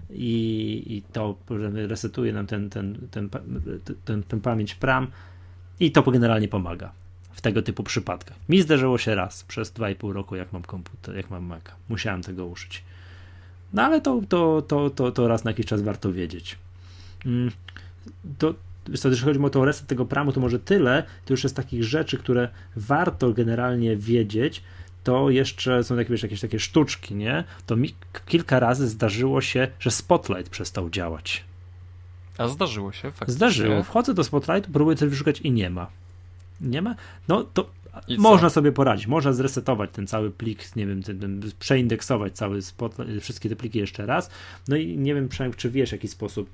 S1: i, i to resetuje nam ten, ten, ten, ten, ten pamięć pram i to generalnie pomaga w tego typu przypadkach. Mi zdarzyło się raz przez 2,5 roku, jak mam komputer, jak mam Maca. Musiałem tego użyć. No ale to, to, to, to, to raz na jakiś czas warto wiedzieć. Mm, to, jeżeli chodzi o to reset tego pramu, to może tyle. To już jest takich rzeczy, które warto generalnie wiedzieć. To jeszcze są jakieś, jakieś takie sztuczki, nie? To mi kilka razy zdarzyło się, że Spotlight przestał działać.
S2: A zdarzyło się, faktycznie.
S1: Zdarzyło. Wchodzę do Spotlightu, próbuję coś wyszukać i nie ma nie ma, no to I można co? sobie poradzić. Można zresetować ten cały plik, nie wiem, ten, ten, przeindeksować cały spot, wszystkie te pliki jeszcze raz. No i nie wiem, czy wiesz, w jaki sposób.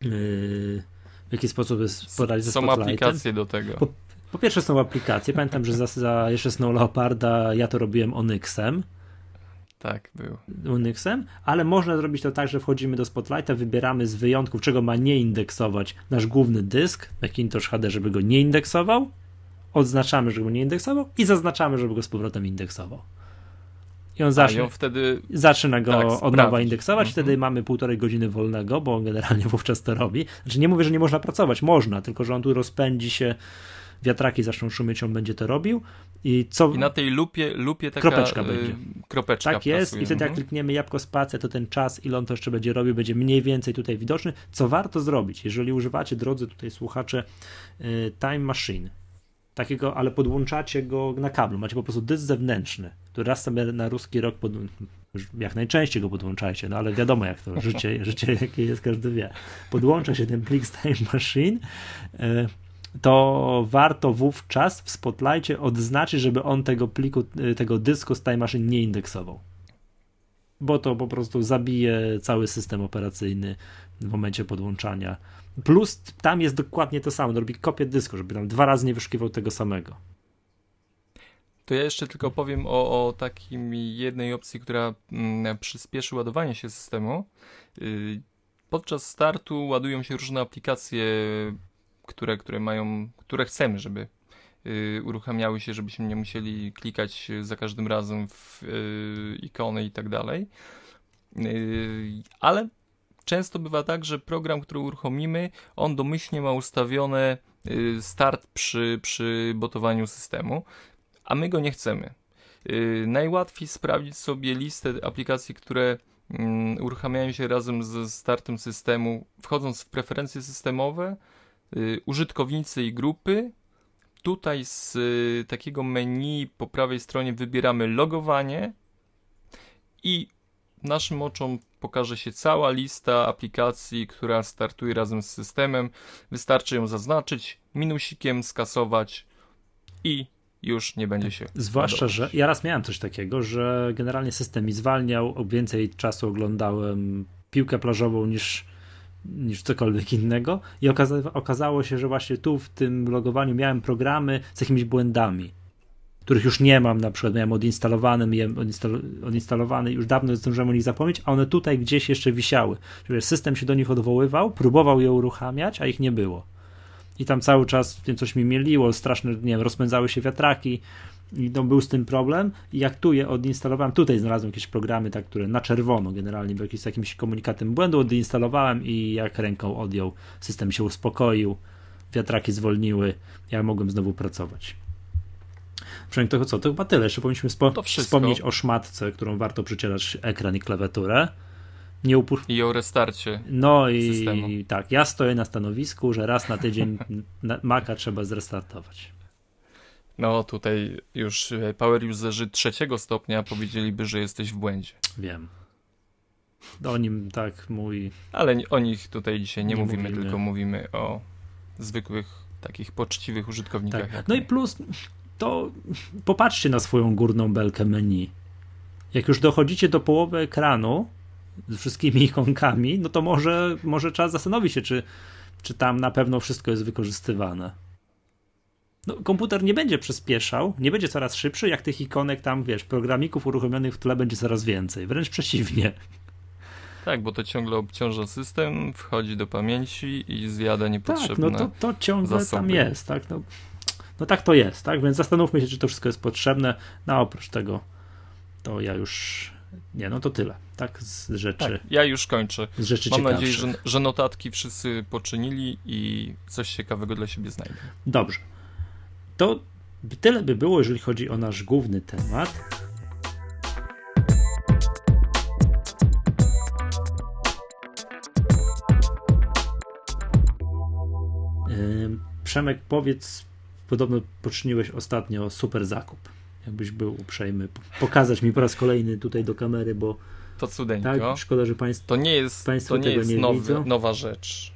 S1: Yy, w jaki sposób jest poradzić ze
S2: Są aplikacje do tego.
S1: Po, po, pierwsze są aplikacje. Pamiętam, że za, za jeszcze Snow Leoparda ja to robiłem Onyxem.
S2: Tak, był.
S1: Unixem, ale można zrobić to tak, że wchodzimy do Spotlighta, wybieramy z wyjątków, czego ma nie indeksować nasz główny dysk, Macintosh HD, żeby go nie indeksował, odznaczamy, żeby go nie indeksował i zaznaczamy, żeby go z powrotem indeksował. I on zacznie, wtedy zaczyna go tak, od nowa indeksować, mhm. wtedy mamy półtorej godziny wolnego, bo on generalnie wówczas to robi. Znaczy nie mówię, że nie można pracować, można, tylko że on tu rozpędzi się wiatraki zaczną szumieć, on będzie to robił. I, co...
S2: I na tej lupie, lupie taka
S1: kropeczka y, będzie.
S2: Kropeczka
S1: tak jest i wtedy jak mhm. klikniemy jabłko spację, to ten czas, ile on to jeszcze będzie robił, będzie mniej więcej tutaj widoczny, co warto zrobić, jeżeli używacie, drodzy tutaj słuchacze, y, Time Machine, takiego, ale podłączacie go na kablu, macie po prostu dysk zewnętrzny, który raz sobie na ruski rok pod... jak najczęściej go podłączajcie, no ale wiadomo jak to, życie, życie jakie jest, każdy wie. Podłącza się ten plik z Time Machine, y, to warto wówczas w Spotlightie odznaczyć, żeby on tego pliku, y, tego dysku z Time Machine nie indeksował. Bo to po prostu zabije cały system operacyjny w momencie podłączania. Plus tam jest dokładnie to samo, robi kopię dysku, żeby tam dwa razy nie wyszukiwał tego samego.
S2: To ja jeszcze tylko powiem o, o takim jednej opcji, która mm, przyspieszy ładowanie się systemu. Y, podczas startu ładują się różne aplikacje które, które mają, które chcemy, żeby y, uruchamiały się, żebyśmy nie musieli klikać za każdym razem w y, ikony i tak dalej. Y, ale często bywa tak, że program, który uruchomimy, on domyślnie ma ustawione start przy, przy botowaniu systemu, a my go nie chcemy. Najłatwiej sprawdzić sobie listę aplikacji, które mm, uruchamiają się razem ze startem systemu, wchodząc w preferencje systemowe, użytkownicy i grupy. Tutaj z y, takiego menu po prawej stronie wybieramy logowanie i naszym oczom pokaże się cała lista aplikacji, która startuje razem z systemem. Wystarczy ją zaznaczyć, minusikiem skasować i już nie będzie się.
S1: Zwłaszcza, że ja raz miałem coś takiego, że generalnie system mi zwalniał, więcej czasu oglądałem piłkę plażową niż, niż cokolwiek innego. I okaza okazało się, że właśnie tu w tym logowaniu miałem programy z jakimiś błędami, których już nie mam, na przykład miałem odinstalowane, miałem odinstal odinstalowany, już dawno zdążyłem o nich zapomnieć, a one tutaj gdzieś jeszcze wisiały. Czyli system się do nich odwoływał, próbował je uruchamiać, a ich nie było. I tam cały czas coś mi mieliło, straszne, nie wiem, rozpędzały się wiatraki, i to był z tym problem. I jak tu je odinstalowałem, tutaj znalazłem jakieś programy, tak, które na czerwono generalnie, bo jakieś z jakimś komunikatem błędu odinstalowałem i jak ręką odjął, system się uspokoił, wiatraki zwolniły, ja mogłem znowu pracować. Przynajmniej to co, to chyba tyle. Jeszcze powinniśmy spo- wspomnieć o szmatce, którą warto przycierać ekran i klawiaturę.
S2: Nie I o restarcie.
S1: No i systemu. tak, ja stoję na stanowisku, że raz na tydzień Maca trzeba zrestartować.
S2: No tutaj już e, power userzy trzeciego stopnia powiedzieliby, że jesteś w błędzie.
S1: Wiem. O nim tak mój.
S2: Ale o nich tutaj dzisiaj nie, nie mówimy, mówimy, tylko mówimy o zwykłych, takich poczciwych użytkownikach.
S1: Tak. No i plus to popatrzcie na swoją górną belkę menu. Jak już dochodzicie do połowy ekranu z wszystkimi ikonkami, no to może, może trzeba zastanowić się, czy, czy tam na pewno wszystko jest wykorzystywane no, komputer nie będzie przyspieszał, nie będzie coraz szybszy, jak tych ikonek tam, wiesz, programików uruchomionych w tle będzie coraz więcej. Wręcz przeciwnie.
S2: Tak, bo to ciągle obciąża system, wchodzi do pamięci i zjada niepotrzebne
S1: Tak, no to, to ciągle zasoby. tam jest, tak, no, no tak to jest, tak, więc zastanówmy się, czy to wszystko jest potrzebne, no oprócz tego to ja już, nie, no to tyle, tak, z rzeczy. Tak,
S2: ja już kończę.
S1: Z rzeczy
S2: Mam
S1: ciekawszych.
S2: nadzieję, że, że notatki wszyscy poczynili i coś ciekawego dla siebie znajdą.
S1: Dobrze. To tyle by było, jeżeli chodzi o nasz główny temat. Przemek, powiedz, podobno poczyniłeś ostatnio super zakup. Jakbyś był uprzejmy pokazać mi po raz kolejny tutaj do kamery, bo
S2: to cudeńko.
S1: Tak, szkoda, że państwo
S2: to nie jest, państwo to nie jest nie nowy, nowa rzecz.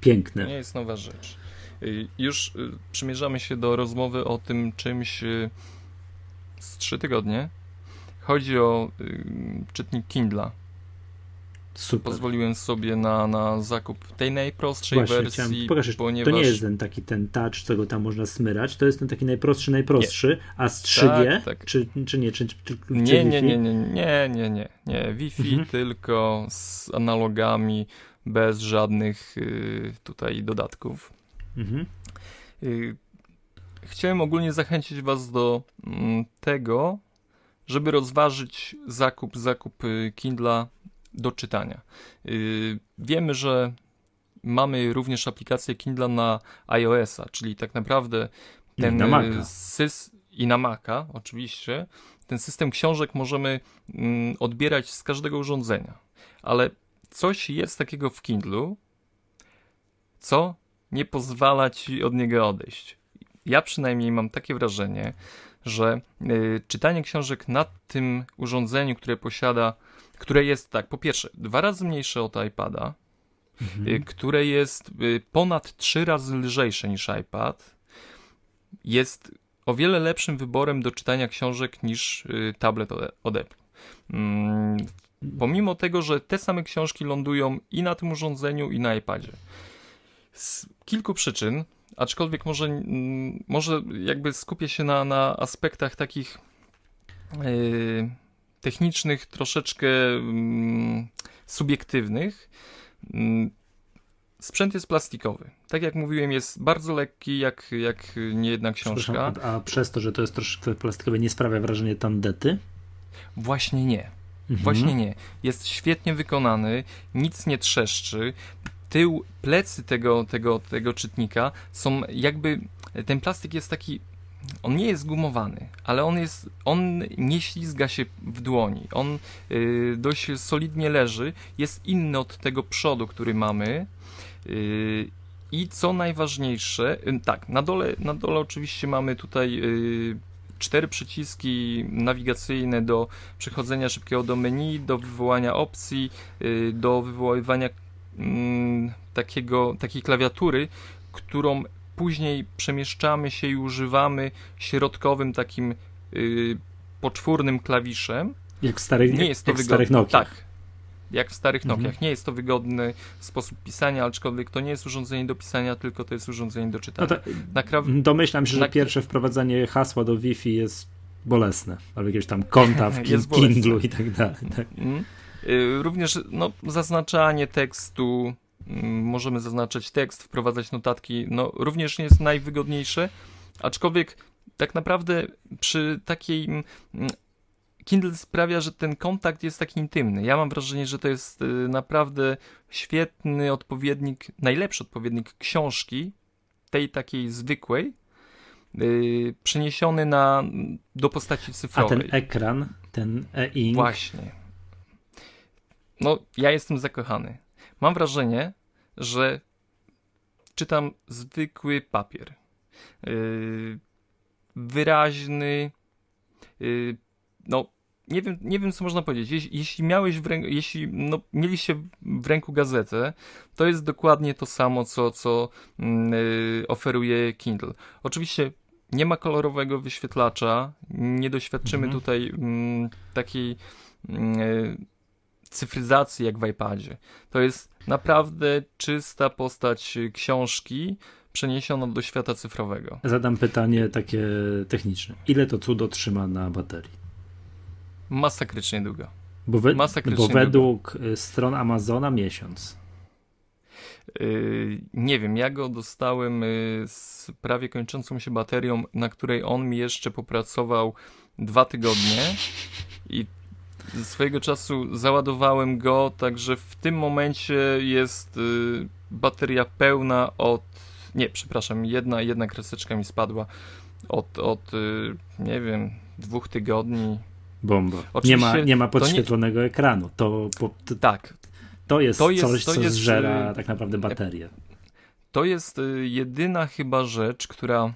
S1: Piękne.
S2: To nie jest nowa rzecz. Y, już y, przymierzamy się do rozmowy o tym czymś y, z trzy tygodnie. Chodzi o czytnik Kindla.
S1: Super.
S2: Pozwoliłem sobie na, na zakup tej najprostszej Właśnie, wersji.
S1: Pokażesz, ponieważ... To nie jest ten taki ten touch, co go tam można smyrać, to jest ten taki najprostszy, najprostszy, nie. a z 3G? Tak, tak. Czy, czy nie? Czy, czy, czy
S2: nie, nie, nie, nie, nie, nie, nie, nie. Wi-Fi mhm. tylko z analogami, bez żadnych y, tutaj dodatków. Mhm. Y, chciałem ogólnie zachęcić Was do mm, tego, żeby rozważyć zakup, zakup y, Kindla do czytania. Y, wiemy, że mamy również aplikację Kindle na iOS-a, czyli tak naprawdę ten
S1: I na Maca.
S2: Sys i na Maca, oczywiście. Ten system książek możemy mm, odbierać z każdego urządzenia, ale coś jest takiego w Kindlu, co nie pozwala ci od niego odejść. Ja przynajmniej mam takie wrażenie, że y, czytanie książek na tym urządzeniu, które posiada, które jest tak, po pierwsze, dwa razy mniejsze od iPada, mhm. y, które jest y, ponad trzy razy lżejsze niż iPad, jest o wiele lepszym wyborem do czytania książek niż y, tablet od Apple. Mm, pomimo tego, że te same książki lądują i na tym urządzeniu, i na iPadzie. Z kilku przyczyn, aczkolwiek może, mm, może jakby skupię się na, na aspektach takich yy, technicznych, troszeczkę yy, subiektywnych. Yy, sprzęt jest plastikowy. Tak jak mówiłem, jest bardzo lekki, jak, jak niejedna książka.
S1: A przez to, że to jest troszeczkę plastikowe, nie sprawia wrażenia tandety?
S2: Właśnie nie. Mhm. Właśnie nie. Jest świetnie wykonany, nic nie trzeszczy tył, plecy tego, tego, tego czytnika są jakby, ten plastik jest taki, on nie jest gumowany, ale on jest, on nie ślizga się w dłoni, on y, dość solidnie leży, jest inny od tego przodu, który mamy y, i co najważniejsze, y, tak, na dole, na dole oczywiście mamy tutaj cztery przyciski nawigacyjne do przechodzenia szybkiego do menu, do wywołania opcji, do wywoływania takiego, takiej klawiatury, którą później przemieszczamy się i używamy środkowym takim y, poczwórnym klawiszem.
S1: Jak w starych, nie jest to jak w starych Nokia.
S2: Tak. jak w starych
S1: Mhm.
S2: Nokiach. Nie jest to wygodny sposób pisania, aczkolwiek to nie jest urządzenie do pisania, tylko to jest urządzenie do
S1: No
S2: czytania. Nakra-
S1: domyślam się, że
S2: na-
S1: pierwsze wprowadzenie hasła do Wi-Fi jest bolesne, albo jakieś tam konta w kin-. Kindlu i tak dalej. Tak.
S2: Mm. Y, Również no, zaznaczanie tekstu, mm, możemy zaznaczać tekst, wprowadzać notatki, no również nie jest najwygodniejsze, aczkolwiek tak naprawdę przy takiej mm, Kindle sprawia, że ten kontakt jest taki intymny. Ja mam wrażenie, że to jest y, naprawdę świetny odpowiednik, najlepszy odpowiednik książki, tej takiej zwykłej, y, przeniesiony na, do postaci
S1: A
S2: cyfrowej.
S1: ten ekran, ten e-ink,
S2: Właśnie. No, ja jestem zakochany. Mam wrażenie, że czytam zwykły papier. Yy, wyraźny. Yy, no, nie wiem, nie wiem, co można powiedzieć. Jeśli, jeśli miałeś w ręku, jeśli no, mieliście w ręku gazetę, to jest dokładnie to samo, co, co yy, oferuje Kindle. Oczywiście nie ma kolorowego wyświetlacza, nie doświadczymy
S1: Mhm.
S2: tutaj mm, takiej cyfryzacji jak w iPadzie. To jest naprawdę czysta postać książki przeniesiona do świata cyfrowego.
S1: Zadam pytanie takie techniczne. Ile to cudo trzyma na baterii?
S2: Masakrycznie długo.
S1: Bo, we,
S2: Masakrycznie
S1: bo według y, stron Amazona miesiąc.
S2: Yy, nie wiem, ja go dostałem yy, z prawie kończącą się baterią, na której on mi jeszcze popracował dwa tygodnie i swojego czasu załadowałem go, także w tym momencie jest yy, bateria pełna od, nie, przepraszam, jedna, jedna kreseczka mi spadła od, od yy, nie wiem, dwóch tygodni.
S1: Bomba. Nie ma, nie ma
S2: to nie-
S1: podświetlonego ekranu. To, po, to,
S2: Tak,
S1: to jest
S2: to jest-
S1: coś,
S2: to
S1: co
S2: jest,
S1: zżera
S2: y,
S1: tak naprawdę baterię.
S2: To jest y, jedyna chyba rzecz, która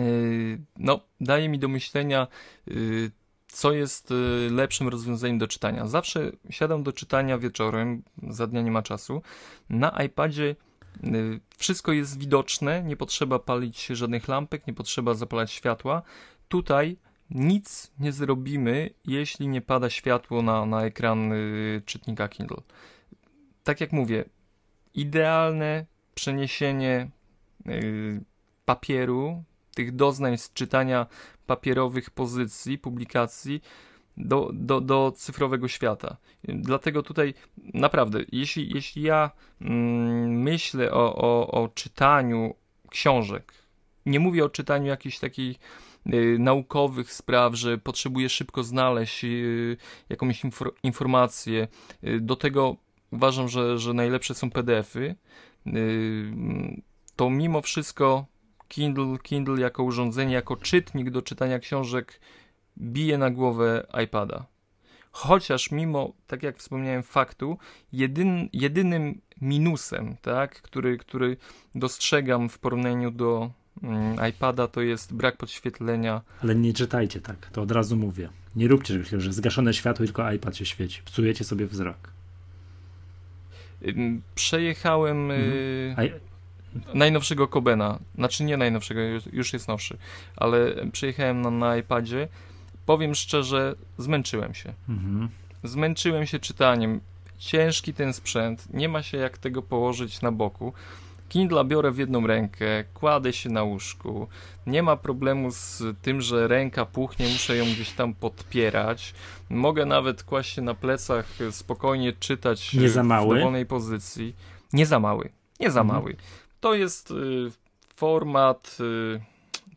S2: y, no, daje mi do myślenia, y, co jest y, lepszym rozwiązaniem do czytania. Zawsze siadam do czytania wieczorem, za dnia nie ma czasu. Na iPadzie y, wszystko jest widoczne, nie potrzeba palić żadnych lampek, nie potrzeba zapalać światła. Tutaj nic nie zrobimy, jeśli nie pada światło na, na ekran y, czytnika Kindle. Tak jak mówię, idealne przeniesienie papieru, tych doznań z czytania papierowych pozycji, publikacji do, do, do cyfrowego świata. Y, Dlatego tutaj naprawdę, jeśli, jeśli ja mm, myślę o, o, o czytaniu książek, nie mówię o czytaniu jakichś takich y, naukowych spraw, że potrzebuję szybko znaleźć y, jakąś infor- informację. Y, do tego uważam, że, że najlepsze są PDFy. Yy, To mimo wszystko Kindle, Kindle jako urządzenie, jako czytnik do czytania książek bije na głowę iPada. Chociaż mimo, tak jak wspomniałem, faktu, jedyn, jedynym minusem, tak, który, który dostrzegam w porównaniu do mm, iPada, to jest brak podświetlenia
S1: Ale nie czytajcie tak, to od razu mówię. Nie róbcie że zgaszone światło tylko iPad się świeci. Psujecie sobie wzrok.
S2: Przejechałem y,
S1: A,
S2: najnowszego Kobena. Znaczy nie najnowszego, już, jest nowszy, ale przejechałem na, na iPadzie. Powiem szczerze, zmęczyłem się.
S1: mhm.
S2: Zmęczyłem się czytaniem. Ciężki ten sprzęt, nie ma się jak tego położyć na boku. Kindle biorę w jedną rękę, kładę się na łóżku. Nie ma problemu z tym, że ręka puchnie, muszę ją gdzieś tam podpierać. Mogę nawet kłaść się na plecach, spokojnie czytać
S1: Nie za
S2: w
S1: mały?
S2: dowolnej pozycji. Nie za mały, nie za
S1: Mhm.
S2: To jest y, format y,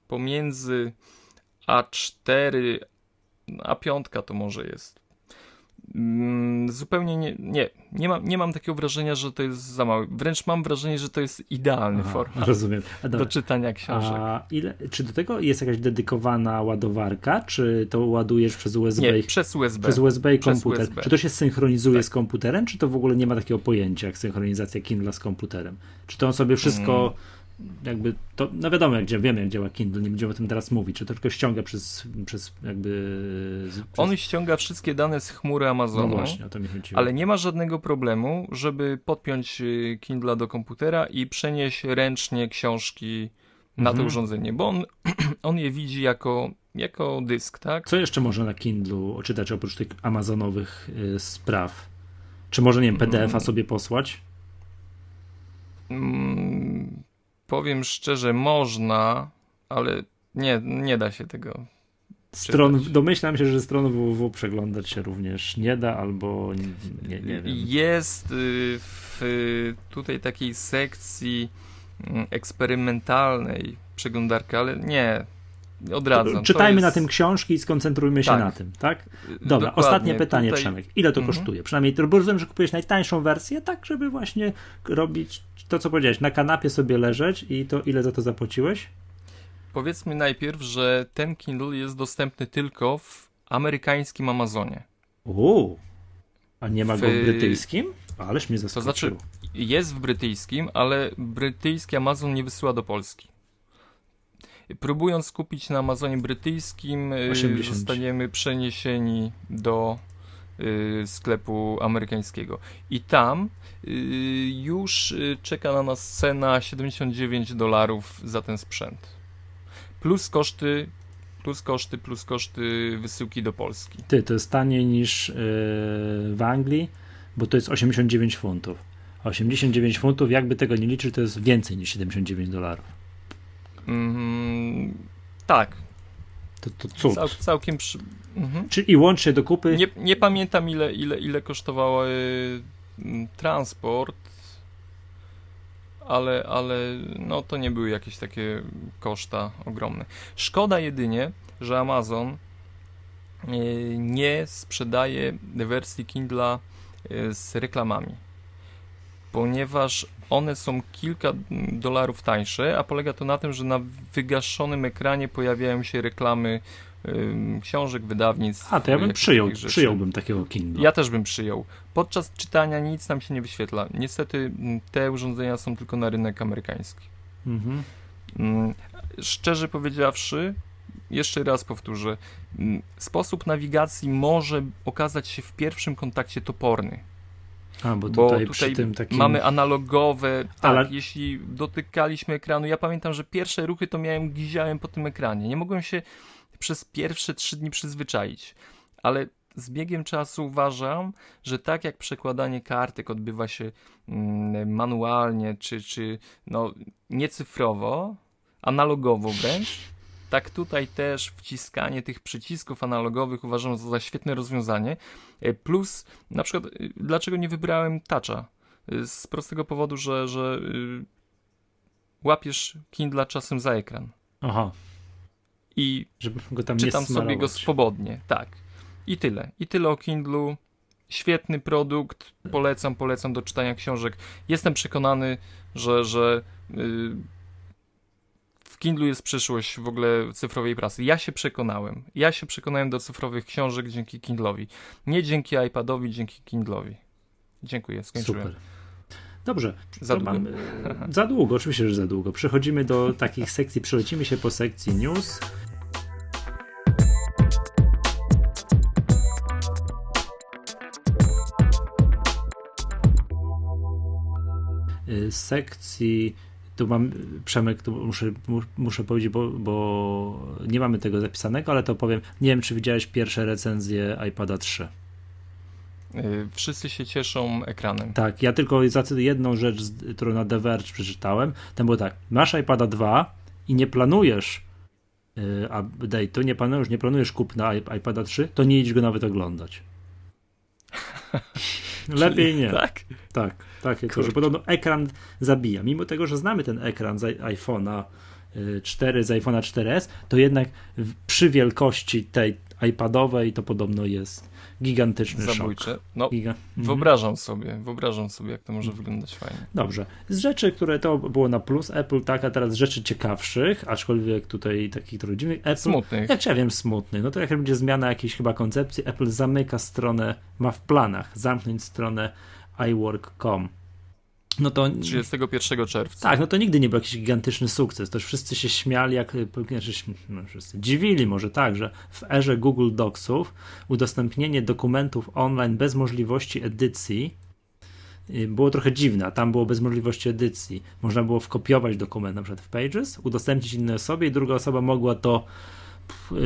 S2: pomiędzy A4 a piątka to może jest. Mm, Zupełnie nie, nie, nie, mam, nie mam takiego wrażenia, że to jest za mały. Wręcz mam wrażenie, że to jest idealny
S1: Aha,
S2: format
S1: rozumiem. A,
S2: do czytania książek.
S1: A ile, czy do tego jest jakaś dedykowana ładowarka, czy to ładujesz przez USB?
S2: Nie, przez USB.
S1: Przez USB i
S2: Przez
S1: komputer.
S2: USB.
S1: Czy to się synchronizuje
S2: Tak.
S1: z komputerem, czy to w ogóle nie ma takiego pojęcia jak synchronizacja Kindle z komputerem? Czy to on sobie wszystko
S2: Mm.
S1: Jakby, to, no wiadomo jak, wiemy jak działa Kindle, nie będziemy o tym teraz mówić, czy to tylko ściąga przez, przez jakby... Przez,
S2: On ściąga wszystkie dane z chmury
S1: no
S2: Amazonu,
S1: właśnie, o to mi chodziło.
S2: ale nie ma żadnego problemu, żeby podpiąć y, Kindla do komputera i przenieść ręcznie książki na to
S1: Mhm.
S2: urządzenie, bo on, on je widzi jako, jako dysk, tak?
S1: Co jeszcze można na Kindlu czytać oprócz tych amazonowych y, spraw? Czy może, nie wiem, PDF-a mm. sobie posłać?
S2: Mm, powiem szczerze, można, ale nie, nie da się tego.
S1: Stron, domyślam się, że stron www przeglądać się również nie da, albo nie, nie wiem.
S2: Jest y, w tutaj takiej sekcji mm, eksperymentalnej przeglądarka, ale nie, odradzam.
S1: Czytajmy jest... na tym książki i skoncentrujmy się tak. na tym, tak? Dobra, Dokładnie. ostatnie pytanie, Tutaj... Przemek. Ile to mhm. kosztuje? Przynajmniej, bo rozumiem, że kupujesz najtańszą wersję, tak, żeby właśnie robić to, co powiedziałeś, na kanapie sobie leżeć i to ile za to zapłaciłeś?
S2: Powiedzmy najpierw, że ten Kindle jest dostępny tylko w amerykańskim Amazonie.
S1: Uuu, a nie ma go w brytyjskim? Ależ mnie zaskoczył.
S2: To znaczy, jest w brytyjskim, ale brytyjski Amazon nie wysyła do Polski. Próbując kupić na Amazonie brytyjskim, 80. Y, zostaniemy przeniesieni do y, sklepu amerykańskiego. I tam y, już czeka na nas cena 79 dolarów za ten sprzęt. Plus koszty, plus koszty, plus koszty wysyłki do Polski.
S1: Ty, to jest taniej niż w Anglii, bo to jest 89 funtów. 89 funtów, jakby tego nie liczył, to jest więcej niż 79 dolarów.
S2: Mm, tak.
S1: To, to cud.
S2: Cał, całkiem przy...
S1: Mhm. Czy i łącznie do kupy?
S2: Nie, nie pamiętam ile, ile, ile kosztował y, transport, ale, ale no to nie były jakieś takie koszta ogromne. Szkoda jedynie, że Amazon y, nie sprzedaje wersji Kindla y, z reklamami ponieważ one są kilka dolarów tańsze, a polega to na tym, że na wygaszonym ekranie pojawiają się reklamy książek, wydawnictw.
S1: A, to ja bym przyjął, przyjąłbym takiego Kindle.
S2: Ja też bym przyjął. Podczas czytania nic nam się nie wyświetla. Niestety te urządzenia są tylko na rynek amerykański. Mhm. Szczerze powiedziawszy, jeszcze raz powtórzę, sposób nawigacji może okazać się w pierwszym kontakcie toporny.
S1: A, bo tutaj, bo tutaj takim...
S2: mamy analogowe, tak, Ale... jeśli dotykaliśmy ekranu, ja pamiętam, że pierwsze ruchy to miałem, giziałem po tym ekranie, nie mogłem się przez pierwsze trzy dni przyzwyczaić, ale z biegiem czasu uważam, że tak jak przekładanie kartek odbywa się mm, manualnie, czy, czy no, niecyfrowo, analogowo wręcz, tak tutaj też wciskanie tych przycisków analogowych uważam za świetne rozwiązanie. E, plus, na przykład, e, dlaczego nie wybrałem toucha? E, z prostego powodu, że, że łapiesz Kindle czasem za ekran.
S1: Aha.
S2: I Żeby go tam czytam sobie go swobodnie. Tak. I tyle. I tyle o Kindlu. Świetny produkt. Polecam, polecam do czytania książek. Jestem przekonany, że, że yy, w Kindlu jest przyszłość w ogóle cyfrowej prasy. Ja się przekonałem. Ja się przekonałem do cyfrowych książek dzięki Kindlowi. Nie dzięki iPadowi, dzięki Kindlowi. Dziękuję, skończyłem. Super.
S1: Dobrze.
S2: Za długo. Mamy,
S1: za długo, oczywiście, że za długo. Przechodzimy do takich sekcji, przelecimy się po sekcji news. Y, sekcji tu mam, Przemek, tu muszę, muszę powiedzieć, bo, bo nie mamy tego zapisanego, ale to powiem, nie wiem, czy widziałeś pierwsze recenzje iPada 3.
S2: Y, wszyscy się cieszą ekranem.
S1: Tak, ja tylko jedną rzecz, którą na The Verge przeczytałem. Tam było tak, masz iPada 2 i nie planujesz yy, update'u, nie planujesz, nie planujesz kupna iPada 3, to nie idź go nawet oglądać. Lepiej nie.
S2: Tak?
S1: Tak, takie to, że podobno ekran zabija. Mimo tego, że znamy ten ekran z iPhone'a 4, y, z iPhone'a 4S, to jednak przy wielkości tej iPadowej to podobno jest gigantyczny
S2: Zabójcze.
S1: szok.
S2: No, Giga... Mhm. wyobrażam sobie, wyobrażam sobie, jak to może wyglądać fajnie.
S1: Dobrze. Z rzeczy, które to było na plus Apple, tak, a teraz rzeczy ciekawszych, aczkolwiek tutaj takich trochę dziwnych. Apple,
S2: smutnych.
S1: Jak ja wiem, smutnych. No to jak będzie zmiana jakiejś chyba koncepcji, Apple zamyka stronę, ma w planach zamknąć stronę iWork.com
S2: no to 31 czerwca.
S1: Tak, no to nigdy nie był jakiś gigantyczny sukces. Też wszyscy się śmiali, jak znaczy, no wszyscy dziwili może tak, że w erze Google Docsów udostępnienie dokumentów online bez możliwości edycji y, było trochę dziwne, a tam było bez możliwości edycji. Można było wkopiować dokument na przykład w Pages, udostępnić innej osobie i druga osoba mogła to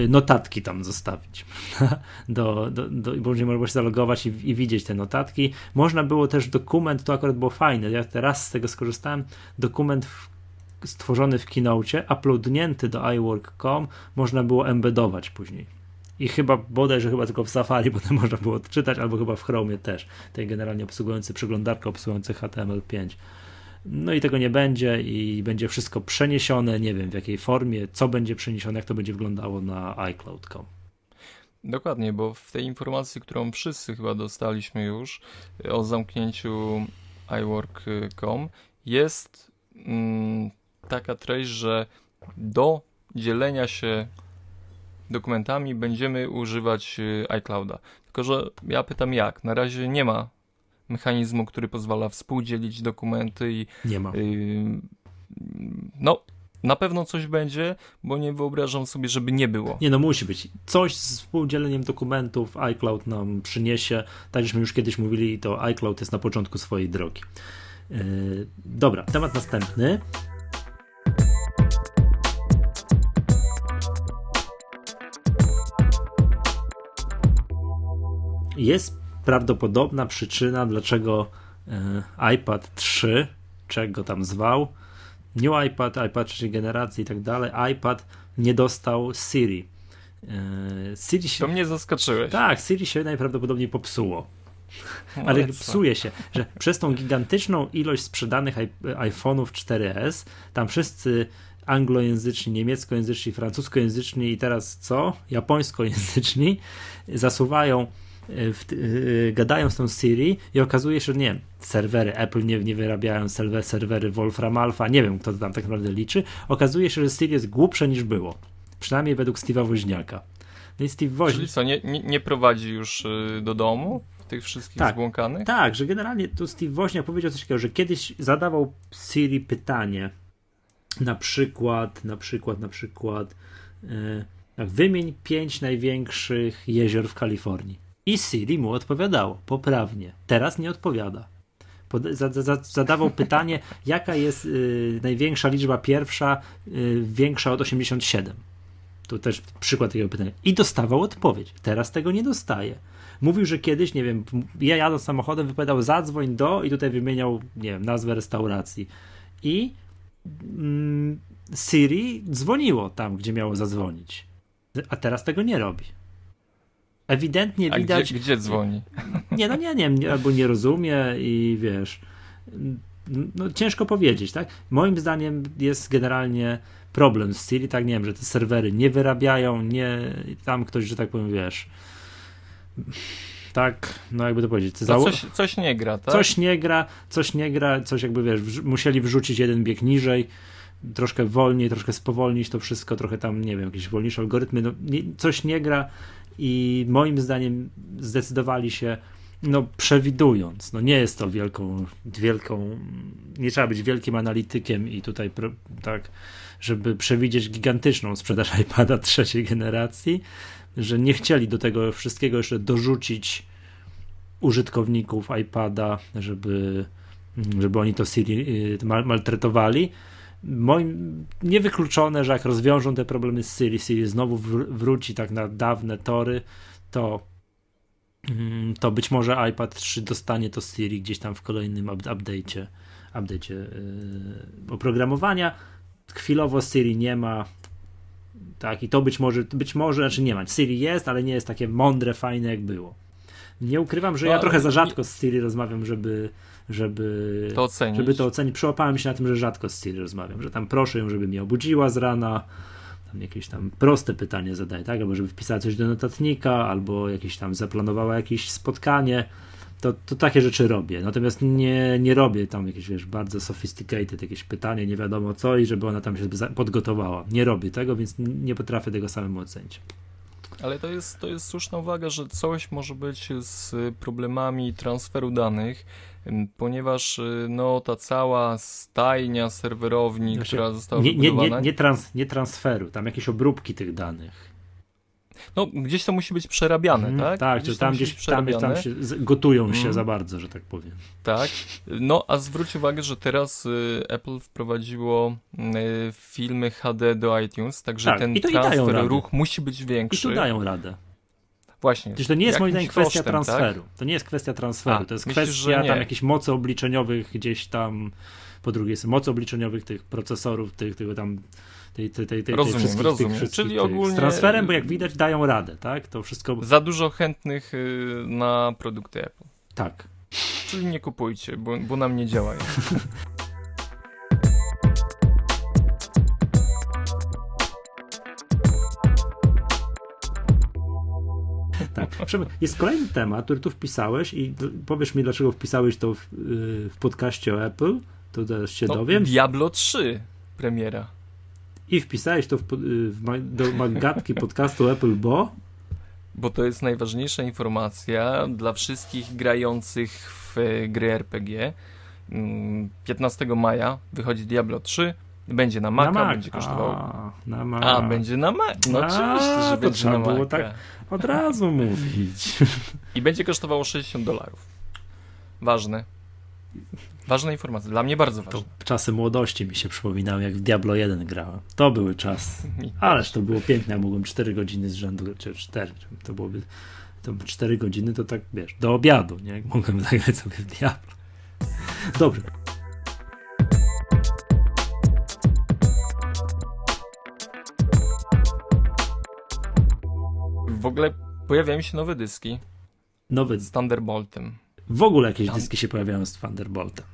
S1: notatki tam zostawić. do, do, do, bo można było się zalogować i, i, widzieć te notatki. Można było też dokument, to akurat było fajne, ja teraz z tego skorzystałem, dokument w, stworzony w Keynote, uploadnięty do iWork.com, można było embedować później. I chyba bodajże chyba tylko w Safari potem można było odczytać, albo chyba w Chromie też, tej generalnie obsługujący przeglądarkę obsługujący HTML5. No i tego nie będzie i będzie wszystko przeniesione, nie wiem w jakiej formie, co będzie przeniesione, jak to będzie wyglądało na iCloud.com.
S2: Dokładnie, bo w tej informacji, którą wszyscy chyba dostaliśmy już e, o zamknięciu iWork.com jest mm, taka treść, że do dzielenia się dokumentami będziemy używać e, iClouda. Tylko, że ja pytam jak? Na razie nie ma mechanizmu, który pozwala współdzielić dokumenty i.
S1: Nie ma. Y,
S2: no, na pewno coś będzie, bo nie wyobrażam sobie, żeby nie było.
S1: Nie, no musi być. Coś z współdzieleniem dokumentów iCloud nam przyniesie. Tak żeśmy już kiedyś mówili, to iCloud jest na początku swojej drogi. Yy, dobra, temat następny. Jest prawdopodobna przyczyna, dlaczego e, iPad 3, czego tam zwał, New iPad, iPad trzeciej generacji i tak dalej, iPad nie dostał Siri.
S2: E, Siri się... To mnie zaskoczyłeś.
S1: Tak, Siri się najprawdopodobniej popsuło. No, ale psuje się, że przez tą gigantyczną ilość sprzedanych iPhone'ów 4S, tam wszyscy anglojęzyczni, niemieckojęzyczni, francuskojęzyczni i teraz co? Japońskojęzyczni zasuwają w, yy, gadają z tą Siri i okazuje się, że nie, serwery Apple nie, nie wyrabiają serwer, serwery Wolfram Alpha, nie wiem kto to tam tak naprawdę liczy, okazuje się, że Siri jest głupsze niż było. Przynajmniej według Steve'a Woźniaka.
S2: No i Steve Woźniak... Czyli co, nie, nie, nie prowadzi już y, do domu? tych wszystkich tak, zbłąkanych?
S1: Tak, że generalnie tu Steve Woźniak powiedział coś takiego, że kiedyś zadawał Siri pytanie, na przykład, na przykład, na przykład, yy, wymień pięć największych jezior w Kalifornii. I Siri mu odpowiadało poprawnie. Teraz nie odpowiada. Zadawał pytanie, jaka jest y, największa liczba pierwsza y, większa od 87. Tu też przykład takiego pytania. I dostawał odpowiedź. Teraz tego nie dostaje. Mówił, że kiedyś, nie wiem, ja jadąc samochodem wypowiadał zadzwoń do i tutaj wymieniał, nie wiem, nazwę restauracji. I mm, Siri dzwoniło tam, gdzie miało zadzwonić. A teraz tego nie robi ewidentnie
S2: A
S1: widać.
S2: Gdzie, gdzie dzwoni?
S1: Nie, no nie, nie, albo nie rozumie i wiesz. No, ciężko powiedzieć, tak? Moim zdaniem jest generalnie problem z Siri, tak nie wiem, że te serwery nie wyrabiają, nie, tam ktoś, że tak powiem, wiesz, tak, no jakby to powiedzieć.
S2: To coś, coś nie gra, tak?
S1: Coś nie gra, coś nie gra, coś jakby, wiesz, musieli wrzucić jeden bieg niżej, troszkę wolniej, troszkę spowolnić to wszystko, trochę tam, nie wiem, jakieś wolniejsze algorytmy, no, nie, coś nie gra, i moim zdaniem zdecydowali się, no przewidując, no nie jest to wielką, wielką, nie trzeba być wielkim analitykiem i tutaj tak, żeby przewidzieć gigantyczną sprzedaż iPada trzeciej generacji, że nie chcieli do tego wszystkiego jeszcze dorzucić użytkowników iPada, żeby, żeby oni to Siri y, maltretowali, moim niewykluczone, że jak rozwiążą te problemy z Siri, Siri znowu wróci tak na dawne tory, to mm, to być może iPad 3 dostanie to Siri gdzieś tam w kolejnym update'cie update'cie yy, oprogramowania. Chwilowo Siri nie ma tak i to być może być może, znaczy nie ma. Siri jest, ale nie jest takie mądre, fajne jak było. Nie ukrywam, że no, ja trochę za rzadko z Siri rozmawiam, żeby żeby
S2: to ocenić.
S1: Żeby to ocenić. Przyłapałem się na tym, że rzadko z Siri rozmawiam, że tam proszę ją, żeby mnie obudziła z rana, tam jakieś tam proste pytanie zadaję, tak? Albo żeby wpisała coś do notatnika, albo jakieś tam zaplanowała jakieś spotkanie. To, to takie rzeczy robię. Natomiast nie, nie robię tam jakieś, wiesz, bardzo sophisticated jakieś pytanie, nie wiadomo co i żeby ona tam się podgotowała. Nie robię tego, więc nie potrafię tego samemu ocenić.
S2: Ale to jest, to jest słuszna uwaga, że coś może być z problemami transferu danych, ponieważ y, no, ta cała stajnia serwerowni, znaczy, która została
S1: nie, nie, nie, nie, trans, nie transferu, tam jakieś obróbki tych danych.
S2: No, gdzieś to musi być przerabiane,
S1: Mhm,
S2: tak?
S1: Tak,
S2: Gdzieś
S1: tam gdzieś tam, tam się gotują się
S2: Mhm.
S1: za bardzo, że tak powiem.
S2: Tak. No, a zwróć uwagę, że teraz y, Apple wprowadziło y, filmy HD do iTunes, także
S1: Tak,
S2: ten
S1: i i
S2: transfer, ruch musi być
S1: I
S2: większy.
S1: tu dają radę.
S2: Właśnie.
S1: Przecież to nie jest moim zdaniem kwestia
S2: kosztem,
S1: transferu. To nie jest kwestia transferu.
S2: A,
S1: to jest
S2: myślisz,
S1: kwestia tam jakichś mocy obliczeniowych gdzieś tam. Po drugie jest mocy obliczeniowych tych procesorów, tych, tego tam. Tej, tej, tej, tej,
S2: Rozumiem,
S1: wszystkich,
S2: rozumiem.
S1: Tych wszystkich
S2: Czyli ogólnie-
S1: Z transferem, bo jak widać, dają radę, tak? To wszystko.
S2: Tak? Za dużo chętnych y, na produkty Apple.
S1: Tak.
S2: Czyli nie kupujcie, bo, bo nam nie działają.
S1: Jest kolejny temat, który tu wpisałeś i powiesz mi, dlaczego wpisałeś to w, yy, w podcaście o Apple. To teraz się
S2: No,
S1: dowiem.
S2: Diablo 3 premiera.
S1: I wpisałeś to w, yy, w, do magatki podcastu Apple, bo.
S2: Bo to jest najważniejsza informacja dla wszystkich grających w e, gry RPG. Mm, 15 maja wychodzi Diablo 3. Będzie na Maca,
S1: na Mac.
S2: będzie kosztował.
S1: A, na Mac.
S2: A, będzie na Mac. No
S1: A,
S2: oczywiście, że
S1: to
S2: będzie
S1: trzeba
S2: na
S1: było
S2: Maca.
S1: tak- Od razu mówić.
S2: I będzie kosztowało 60 dolarów. Ważne. Ważna informacja. Dla mnie bardzo
S1: To
S2: ważna.
S1: czasy młodości mi się przypominały, jak w Diablo 1 grałem. To były czasy.
S2: Mi
S1: Ależ to było piękne, ja mogłem 4 godziny z rzędu, czy 4, to byłoby to 4 godziny, to tak wiesz, do obiadu, nie? Mogłem zagrać sobie w Diablo. Dobrze.
S2: W ogóle pojawiają się nowe dyski
S1: Nowy,
S2: z Thunderboltem.
S1: w ogóle jakieś
S2: Tam-
S1: dyski się pojawiają z Thunderboltem.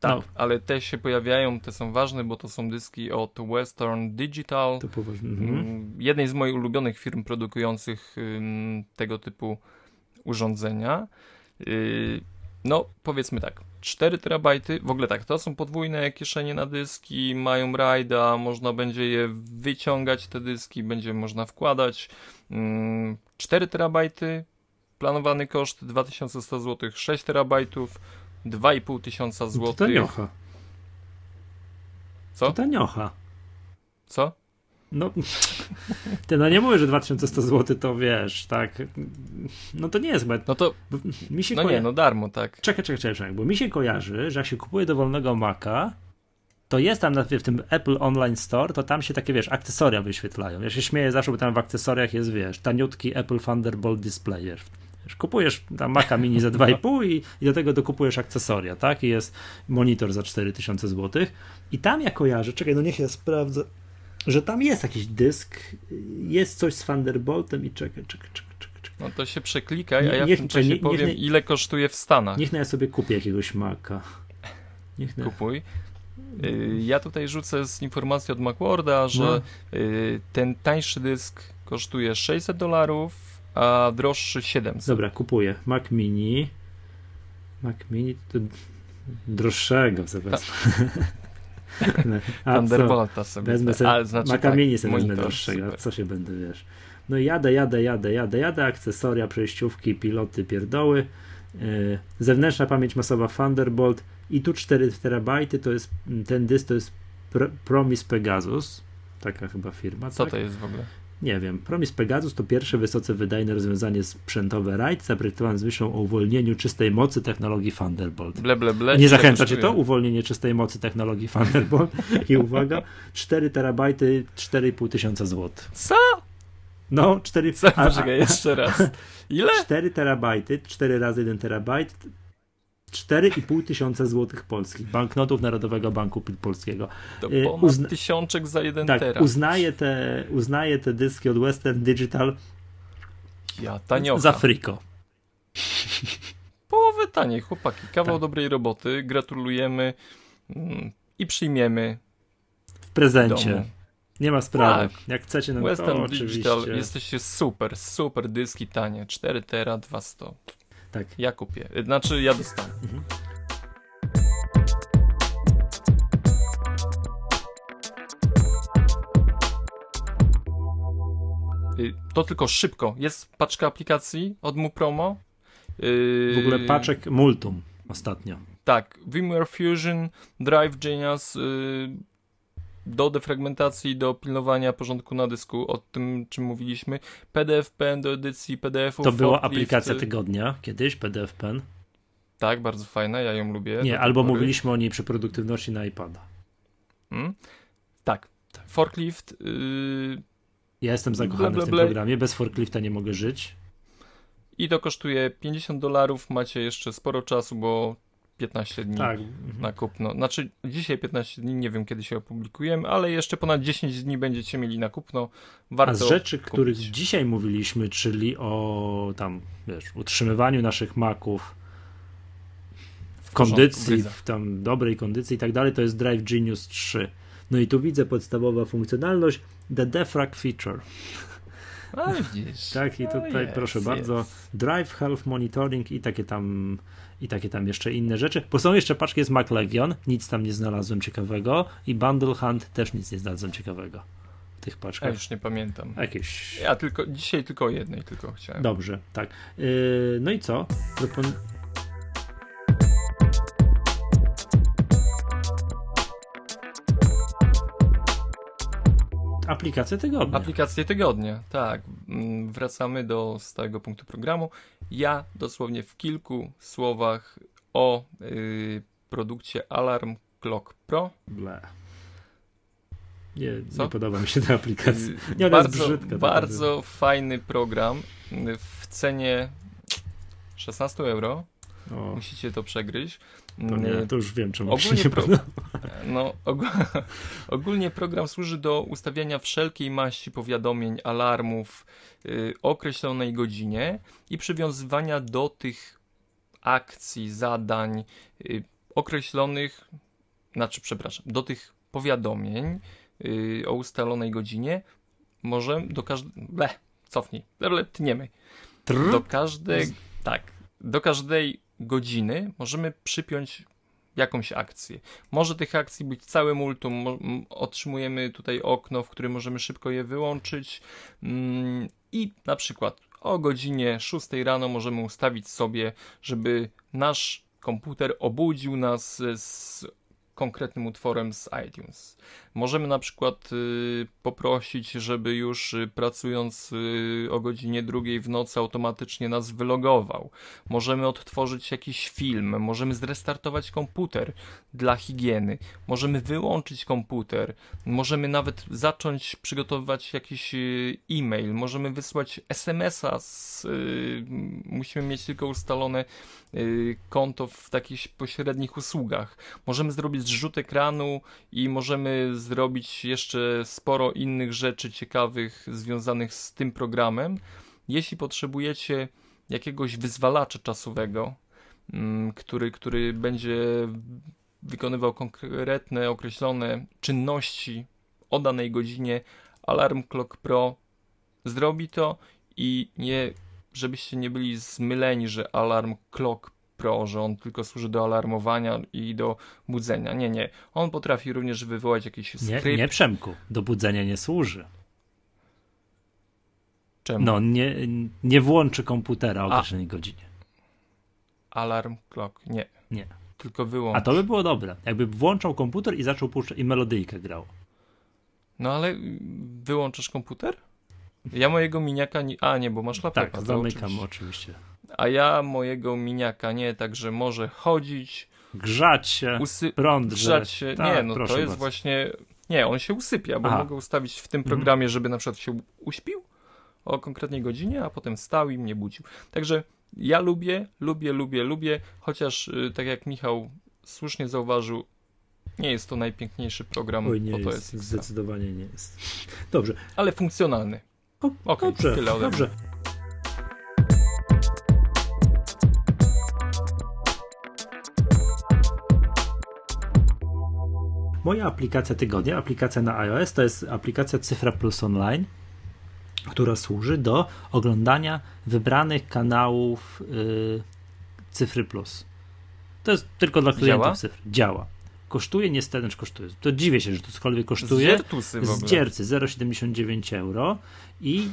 S2: Tak,
S1: No.
S2: ale te się pojawiają, te są ważne, bo to są dyski od Western Digital,
S1: To poważnie. Mhm.
S2: mm, jednej z moich ulubionych firm produkujących tego typu urządzenia. Yy, no, powiedzmy tak, 4 terabajty, w ogóle tak, to są podwójne kieszenie na dyski, mają rajda, można będzie je wyciągać, te dyski, będzie można wkładać. Ym, 4 terabajty, planowany koszt 2100 zł, 6 terabajtów, 2,5 tysiąca
S1: To
S2: złotych.
S1: taniocha.
S2: Co?
S1: To taniocha.
S2: Co?
S1: No, ty no nie mówię, że 2100 zł to wiesz, tak. No to nie jest chyba.
S2: No to,
S1: Mi się
S2: no
S1: koja-
S2: nie, no darmo, tak.
S1: Czekaj, czekaj, czekaj, bo mi się kojarzy, że jak się kupuje dowolnego Maca, to jest tam w tym Apple Online Store, to tam się takie, wiesz, akcesoria wyświetlają. Ja się śmieję zawsze, bo tam w akcesoriach jest, wiesz, taniutki Apple Thunderbolt Display. Wiesz, kupujesz tam Maca Mini za 2,5 i, i do tego dokupujesz akcesoria, tak? I jest monitor za 4000 zł. I tam ja kojarzę, czekaj, no niech ja sprawdzę, że tam jest jakiś dysk, jest coś z Thunderboltem i czekaj, czekaj, czekaj, czekaj.
S2: No to się przeklikaj, a ja w
S1: niech-
S2: tym czasie
S1: niech-
S2: powiem,
S1: niech-
S2: ile kosztuje w Stanach.
S1: Niech no ja sobie kupię jakiegoś Maca. Niech.
S2: Kupuj. Y, Ja tutaj rzucę z informacji od Macworda, że
S1: No.
S2: y, ten tańszy dysk kosztuje 600 dolarów, a droższy 700.
S1: Dobra, kupuję. Mac Mini. Mac Mini to droższego wezmę. A co?
S2: Thunderbolta sobie.
S1: Wezmę sobie,
S2: a, znaczy
S1: Maca
S2: tak,
S1: Mini sobie wezmę droższego.
S2: Super.
S1: co się będę, wiesz. No i jadę, jadę, jadę, jadę, jadę. Akcesoria, przejściówki, piloty, pierdoły. Yy, zewnętrzna pamięć masowa Thunderbolt. I tu 4 terabajty to jest, ten dysk to jest Pro, Promise Pegasus. Taka chyba firma.
S2: Co
S1: tak?
S2: to jest w ogóle?
S1: Nie wiem. Promis Pegasus to pierwsze wysoce wydajne rozwiązanie sprzętowe RAID zaprojektowane z myślą o uwolnieniu czystej mocy technologii Thunderbolt.
S2: Ble, ble, ble.
S1: Nie zachęca cię to? Uwolnienie czystej mocy technologii Thunderbolt. I uwaga, 4 terabajty, 4,5 tysiąca złotych.
S2: Co?
S1: No, 4,
S2: Co? Poczekaj, jeszcze raz. Ile?
S1: 4 terabajty, 4 razy 1 terabajt, 4,5 tysiąca złotych polskich. Banknotów Narodowego Banku Polskiego.
S2: To
S1: Y,
S2: ponad
S1: uzna-
S2: tysiączek za jeden
S1: Tak,
S2: tera.
S1: uznaje te, uznaje te dyski od Western Digital
S2: Ja, taniocha.
S1: za friko.
S2: Połowę taniej, chłopaki. Kawał
S1: Tak.
S2: dobrej roboty. Gratulujemy mm, i przyjmiemy
S1: W prezencie.
S2: domu.
S1: Nie ma sprawy.
S2: Tak.
S1: Jak chcecie, no to
S2: Western
S1: oczywiście.
S2: Digital, jesteście super, super dyski tanie. 4 tera, 200.
S1: Tak.
S2: Ja kupię. Znaczy, ja dostanę. Y, To tylko szybko. Jest paczka aplikacji od Mu Promo. Y,
S1: W ogóle paczek multum ostatnio.
S2: Tak, VMware Fusion, Drive Genius, y, do defragmentacji, do pilnowania porządku na dysku, o tym czym mówiliśmy. PDF Pen do edycji PDF-ów.
S1: To była aplikacja tygodnia kiedyś, PDF Pen.
S2: Tak, bardzo fajna, ja ją lubię.
S1: Nie, albo pory. mówiliśmy o niej przy produktywności na iPada.
S2: Hmm? Tak. tak. Forklift. Yy...
S1: Ja jestem zakochany ble, ble, ble. w tym programie. Bez forklifta nie mogę żyć.
S2: I to kosztuje 50 dolarów. Macie jeszcze sporo czasu, bo 15 dni tak. na kupno. Znaczy dzisiaj 15 dni, nie wiem kiedy się opublikujemy, ale jeszcze ponad 10 dni będziecie mieli na kupno. Warto
S1: A z rzeczy, kupić. których dzisiaj mówiliśmy, czyli o tam, wiesz, utrzymywaniu naszych maków w, kondycji, w tam dobrej kondycji i tak dalej, to jest Drive Genius 3. No i tu widzę podstawowa funkcjonalność The Defrag Feature.
S2: A widzisz.
S1: tak, i tutaj jest, proszę jest. bardzo, Drive Health Monitoring i takie tam i takie tam jeszcze inne rzeczy, bo są jeszcze paczki z MacLegion, nic tam nie znalazłem ciekawego i Bundle Hunt też nic nie znalazłem ciekawego w tych paczkach.
S2: Ja już nie pamiętam.
S1: Jakieś...
S2: Ja tylko, dzisiaj tylko o jednej tylko chciałem.
S1: Dobrze, tak. Yy, no i co? Propon... Aplikacje tygodnia.
S2: Aplikacje tygodnia, tak. Mm, wracamy do stałego punktu programu. Ja dosłownie w kilku słowach o yy, produkcie Alarm Clock Pro.
S1: Ble. Nie, nie podoba mi się ta aplikacja. Nie,
S2: bardzo, brzydka, bardzo fajny program w cenie 16 euro. O. Musicie to przegryźć.
S1: To, nie, to już wiem, czemu ogólnie się pro...
S2: no, og... Ogólnie program służy do ustawiania wszelkiej maści powiadomień, alarmów yy, określonej godzinie i przywiązywania do tych akcji, zadań yy, określonych, znaczy, przepraszam, do tych powiadomień yy, o ustalonej godzinie może do każdej. Cofnij, tniemy. Do każdej. Tak. Do każdej godziny możemy przypiąć jakąś akcję. Może tych akcji być całe multum, otrzymujemy tutaj okno, w którym możemy szybko je wyłączyć mm, i na przykład o godzinie 6 rano możemy ustawić sobie, żeby nasz komputer obudził nas z konkretnym utworem z iTunes. Możemy na przykład y, poprosić, żeby już y, pracując y, o godzinie drugiej w nocy automatycznie nas wylogował. Możemy odtworzyć jakiś film, możemy zrestartować komputer dla higieny, możemy wyłączyć komputer, możemy nawet zacząć przygotowywać jakiś e-mail, możemy wysłać SMS-a, z, musimy mieć tylko ustalone konto w takich pośrednich usługach. Możemy zrobić zrzut ekranu i możemy zrobić jeszcze sporo innych rzeczy ciekawych związanych z tym programem. Jeśli potrzebujecie jakiegoś wyzwalacza czasowego, mm, który, który będzie wykonywał konkretne, określone czynności o danej godzinie, Alarm Clock Pro zrobi to i nie, żebyście nie byli zmyleni, że Alarm Clock Pro, że on tylko służy do alarmowania i do budzenia. Nie, nie. On potrafi również wywołać jakiś skrypt.
S1: Nie, nie Przemku, do budzenia nie służy.
S2: Czemu?
S1: No, nie, nie włączy komputera o określonej godzinie.
S2: Alarm clock, nie.
S1: Nie.
S2: Tylko wyłączy.
S1: A to by było dobre. Jakby włączał komputer i zaczął puszczać i melodyjkę grał.
S2: No ale wyłączasz komputer? Ja mojego miniaka nie... A nie, bo masz laptopa.
S1: Tak, zamykam oczywiście. oczywiście
S2: a ja mojego miniaka nie, także może chodzić.
S1: Grzać się, usy- prąd
S2: grzać się. Tak, nie, no to jest bardzo. właśnie. Nie, on się usypia, bo Aha. mogę ustawić w tym mhm. programie, żeby na przykład się uśpił o konkretnej godzinie, a potem stał i mnie budził. Także ja lubię, lubię, lubię, lubię, chociaż y, tak jak Michał słusznie zauważył, nie jest to najpiękniejszy program,
S1: Oj, nie jest, jest zdecydowanie nie jest. Dobrze.
S2: Ale funkcjonalny.
S1: O, okay, dobrze, dobrze. Moja aplikacja tygodnia, aplikacja na iOS, to jest aplikacja Cyfra Plus Online, która służy do oglądania wybranych kanałów yy, Cyfry Plus. To jest tylko dla klientów Działa? cyfry. Działa. Kosztuje niestety, znaczy kosztuje, to dziwię się, że to cokolwiek kosztuje.
S2: Z
S1: dziercy 0,79 euro i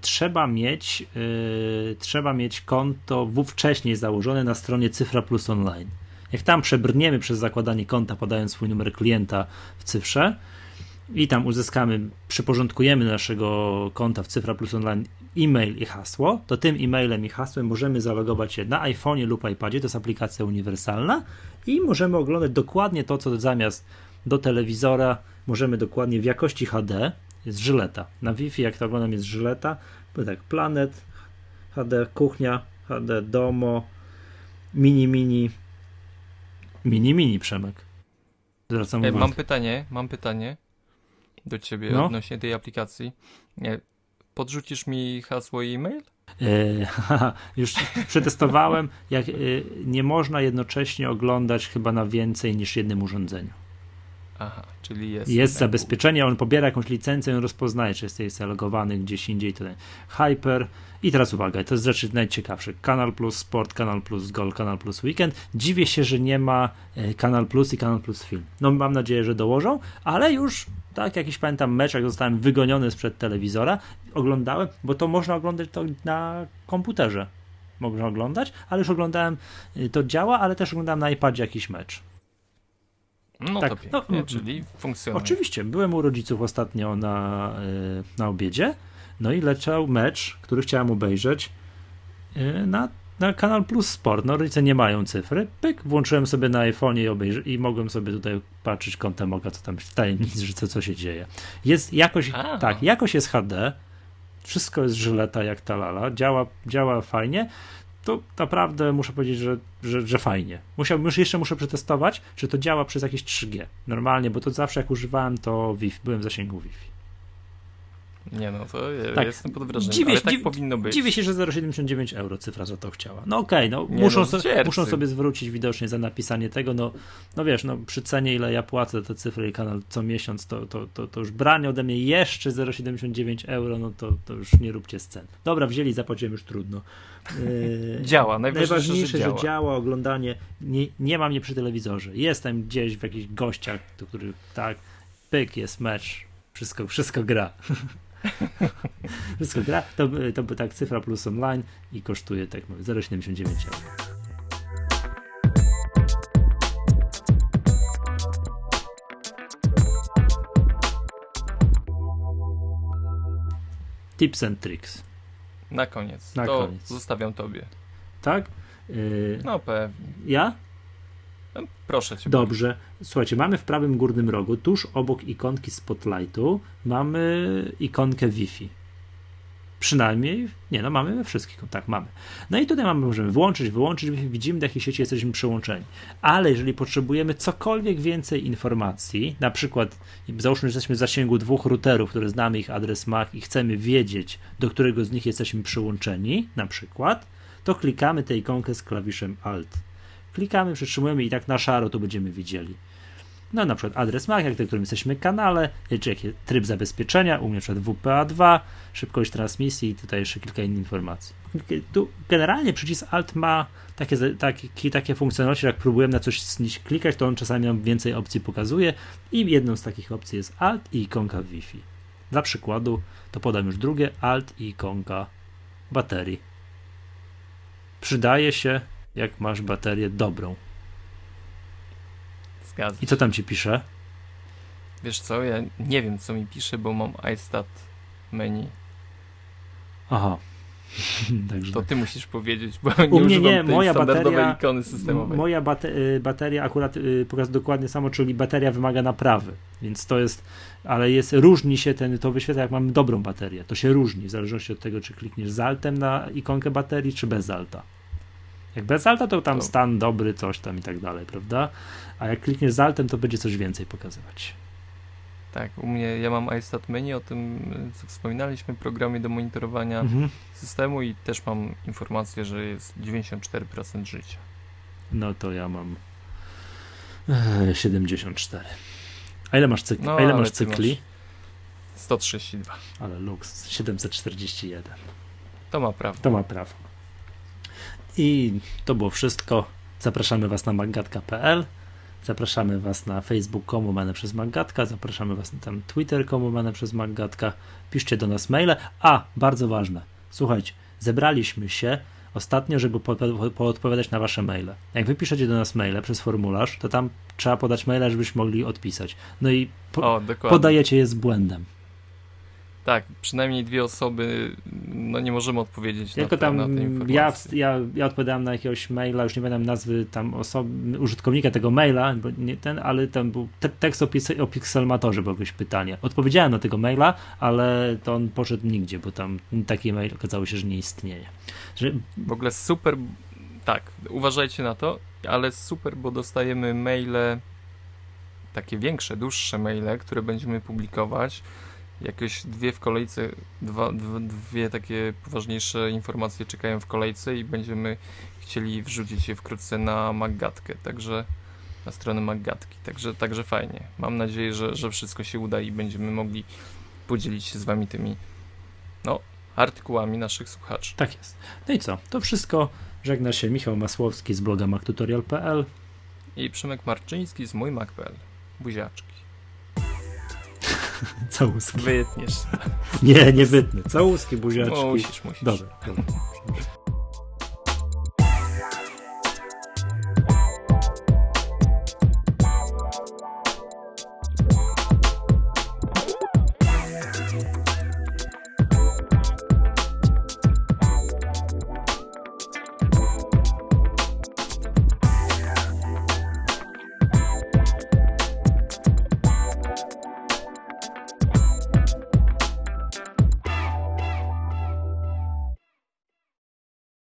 S1: trzeba mieć yy, trzeba mieć konto wcześniej założone na stronie Cyfra Plus Online. Jak tam przebrniemy przez zakładanie konta, podając swój numer klienta w cyfrze, i tam uzyskamy, przyporządkujemy naszego konta w Cyfra Plus Online e-mail i hasło, to tym e-mailem i hasłem możemy zalogować się na iPhone'ie lub iPadzie, to jest aplikacja uniwersalna i możemy oglądać dokładnie to, co zamiast do telewizora możemy dokładnie w jakości HD, jest żyleta. Na Wi-Fi, jak to oglądam, jest żyleta, tak, Planet, HD Kuchnia, HD Domo, Mini Mini, Mini Mini Przemek.
S2: Zwracam uwagę. Mam pytanie, mam pytanie do ciebie no? odnośnie tej aplikacji. Podrzucisz mi hasło i e-mail?
S1: E, już przetestowałem, jak e, nie można jednocześnie oglądać chyba na więcej niż jednym urządzeniu.
S2: Aha, czyli jest.
S1: Jest zabezpieczenie, on pobiera jakąś licencję, on rozpoznaje, czy jesteś zalogowany gdzieś indziej. To Hyper. I teraz uwaga, to jest rzeczy najciekawsze. Kanal Plus Sport, Kanal Plus Gol, Kanal Plus Weekend. Dziwię się, że nie ma e, Kanal Plus i Kanal Plus Film. No mam nadzieję, że dołożą, ale już tak, jakiś pamiętam mecz, jak zostałem wygoniony sprzed telewizora, oglądałem, bo to można oglądać to na komputerze. Można oglądać, ale już oglądałem, y, to działa, ale też oglądałem na iPadzie jakiś mecz.
S2: No tak, to pięknie, no, mm, czyli funkcjonuje.
S1: Oczywiście, byłem u rodziców ostatnio na, y, na obiedzie, no i leciał mecz, który chciałem obejrzeć y, na na Kanal Plus Sport. No rodzice nie mają cyfry. Pyk, włączyłem sobie na iPhone i, obejrzy- i mogłem sobie tutaj patrzeć kątem oka, co tam w tajemnicy, co, co się dzieje. Jest jakoś, A. tak, jakoś jest HD, wszystko jest żyleta jak talala, działa, działa fajnie. To naprawdę muszę powiedzieć, że, że, że fajnie. Musiałbym, już jeszcze muszę przetestować, czy to działa przez jakieś 3G. Normalnie, bo to zawsze jak używałem, to Wi-Fi, byłem w zasięgu Wi-Fi.
S2: Nie no, to tak. jestem pod wrażeniem, dziwię, ale tak dziw, powinno być.
S1: Dziwię się, że 0,79 euro cyfra za to chciała. No okej, okay, no, muszą, no, so, muszą sobie zwrócić widocznie za napisanie tego, no, no wiesz, no przy cenie ile ja płacę te cyfry i kanał co miesiąc, to, to, to, to już branie ode mnie jeszcze 0,79 euro, no to, to już nie róbcie scen. Dobra, wzięli, zapłaciłem, już trudno.
S2: Yy, działa, najważniejsze,
S1: najważniejsze
S2: że,
S1: że działa. oglądanie, nie, nie mam mnie przy telewizorze. Jestem gdzieś w jakichś gościach, do których tak, pyk, jest mecz, wszystko, wszystko gra. Wszystko gra. To, to by tak cyfra plus online i kosztuje, tak mówię, 0,79 euro. Tips and tricks.
S2: Na koniec. Na to koniec. zostawiam tobie.
S1: Tak?
S2: Yy... No pewnie.
S1: Ja?
S2: Proszę cię.
S1: Dobrze. Słuchajcie, mamy w prawym górnym rogu, tuż obok ikonki Spotlightu, mamy ikonkę Wi-Fi. Przynajmniej, nie no, mamy we wszystkich, tak, mamy. No i tutaj mamy, możemy włączyć, wyłączyć, widzimy do jakiej sieci jesteśmy przyłączeni. Ale jeżeli potrzebujemy cokolwiek więcej informacji, na przykład załóżmy, że jesteśmy w zasięgu dwóch routerów, które znamy ich adres MAC i chcemy wiedzieć, do którego z nich jesteśmy przyłączeni, na przykład, to klikamy tę ikonkę z klawiszem Alt Klikamy, przytrzymujemy i tak na szaro to będziemy widzieli. No na przykład adres MAC, jak na którym jesteśmy kanale, czy jaki tryb zabezpieczenia, u mnie przykład WPA2, szybkość transmisji i tutaj jeszcze kilka innych informacji. Tu generalnie przycisk Alt ma takie, takie, takie funkcjonalności, jak próbujemy na coś klikać, to on czasami nam więcej opcji pokazuje i jedną z takich opcji jest Alt i ikonka Wi-Fi. Dla przykładu to podam już drugie, Alt i ikonka baterii. Przydaje się jak masz baterię dobrą.
S2: Zgadzam.
S1: I co tam ci pisze?
S2: Wiesz co, ja nie wiem co mi pisze, bo mam iStat menu.
S1: Aha.
S2: Także to ty musisz powiedzieć, bo
S1: U
S2: nie
S1: mnie nie, moja
S2: bateria, ikony systemowej.
S1: Moja bate, bateria akurat y, pokazuje dokładnie samo, czyli bateria wymaga naprawy, więc to jest, ale jest, różni się ten, to wyświetla jak mamy dobrą baterię, to się różni w zależności od tego, czy klikniesz z altem na ikonkę baterii, czy bez alta. Jak bez alta, to tam stan dobry, coś tam i tak dalej, prawda? A jak klikniesz z altem, to będzie coś więcej pokazywać.
S2: Tak, u mnie ja mam iStat Menu, o tym co wspominaliśmy, programie do monitorowania mhm. systemu i też mam informację, że jest 94% życia.
S1: No to ja mam 74. A ile masz, cykli? No, A ile masz cykli? Masz
S2: 132.
S1: Ale luks, 741.
S2: To ma prawo.
S1: To ma prawo. I to było wszystko. Zapraszamy Was na magatka.pl. Zapraszamy Was na facebook.com łamane przez Magatka, zapraszamy Was na tam twitter.com łamane przez Magatka. Piszcie do nas maile. A, bardzo ważne, słuchajcie, zebraliśmy się ostatnio, żeby poodpowiadać na wasze maile. Jak wy piszecie do nas maile przez formularz, to tam trzeba podać maila, żebyśmy mogli odpisać. No i po, o, podajecie je z błędem.
S2: Tak, przynajmniej dwie osoby, no nie możemy odpowiedzieć Tylko
S1: na, tam na te ja, ja, ja odpowiadałem na jakiegoś maila, już nie pamiętam nazwy tam osoby, użytkownika tego maila, bo nie ten, ale tam był te, tekst o, pix, o Pixelmatorze, było jakieś pytanie. Odpowiedziałem na tego maila, ale to on poszedł nigdzie, bo tam taki mail okazało się, że nie istnieje. Że...
S2: W ogóle super, tak, uważajcie na to, ale super, bo dostajemy maile, takie większe, dłuższe maile, które będziemy publikować jakieś dwie w kolejce, dwa, dwie takie poważniejsze informacje czekają w kolejce i będziemy chcieli wrzucić je wkrótce na Maggatkę, także na stronę Maggatki, także, także fajnie. Mam nadzieję, że, że wszystko się uda i będziemy mogli podzielić się z wami tymi no, artykułami naszych słuchaczy.
S1: Tak jest. No i co? To wszystko. Żegna się Michał Masłowski z bloga mactutorial.pl
S2: i Przemek Marczyński z mójmac.pl. Buziaczki.
S1: Całuski.
S2: Wytniesz.
S1: Nie, nie wytnę. Całuski, buziaczki.
S2: Musisz, musisz.
S1: Dobra, dobra.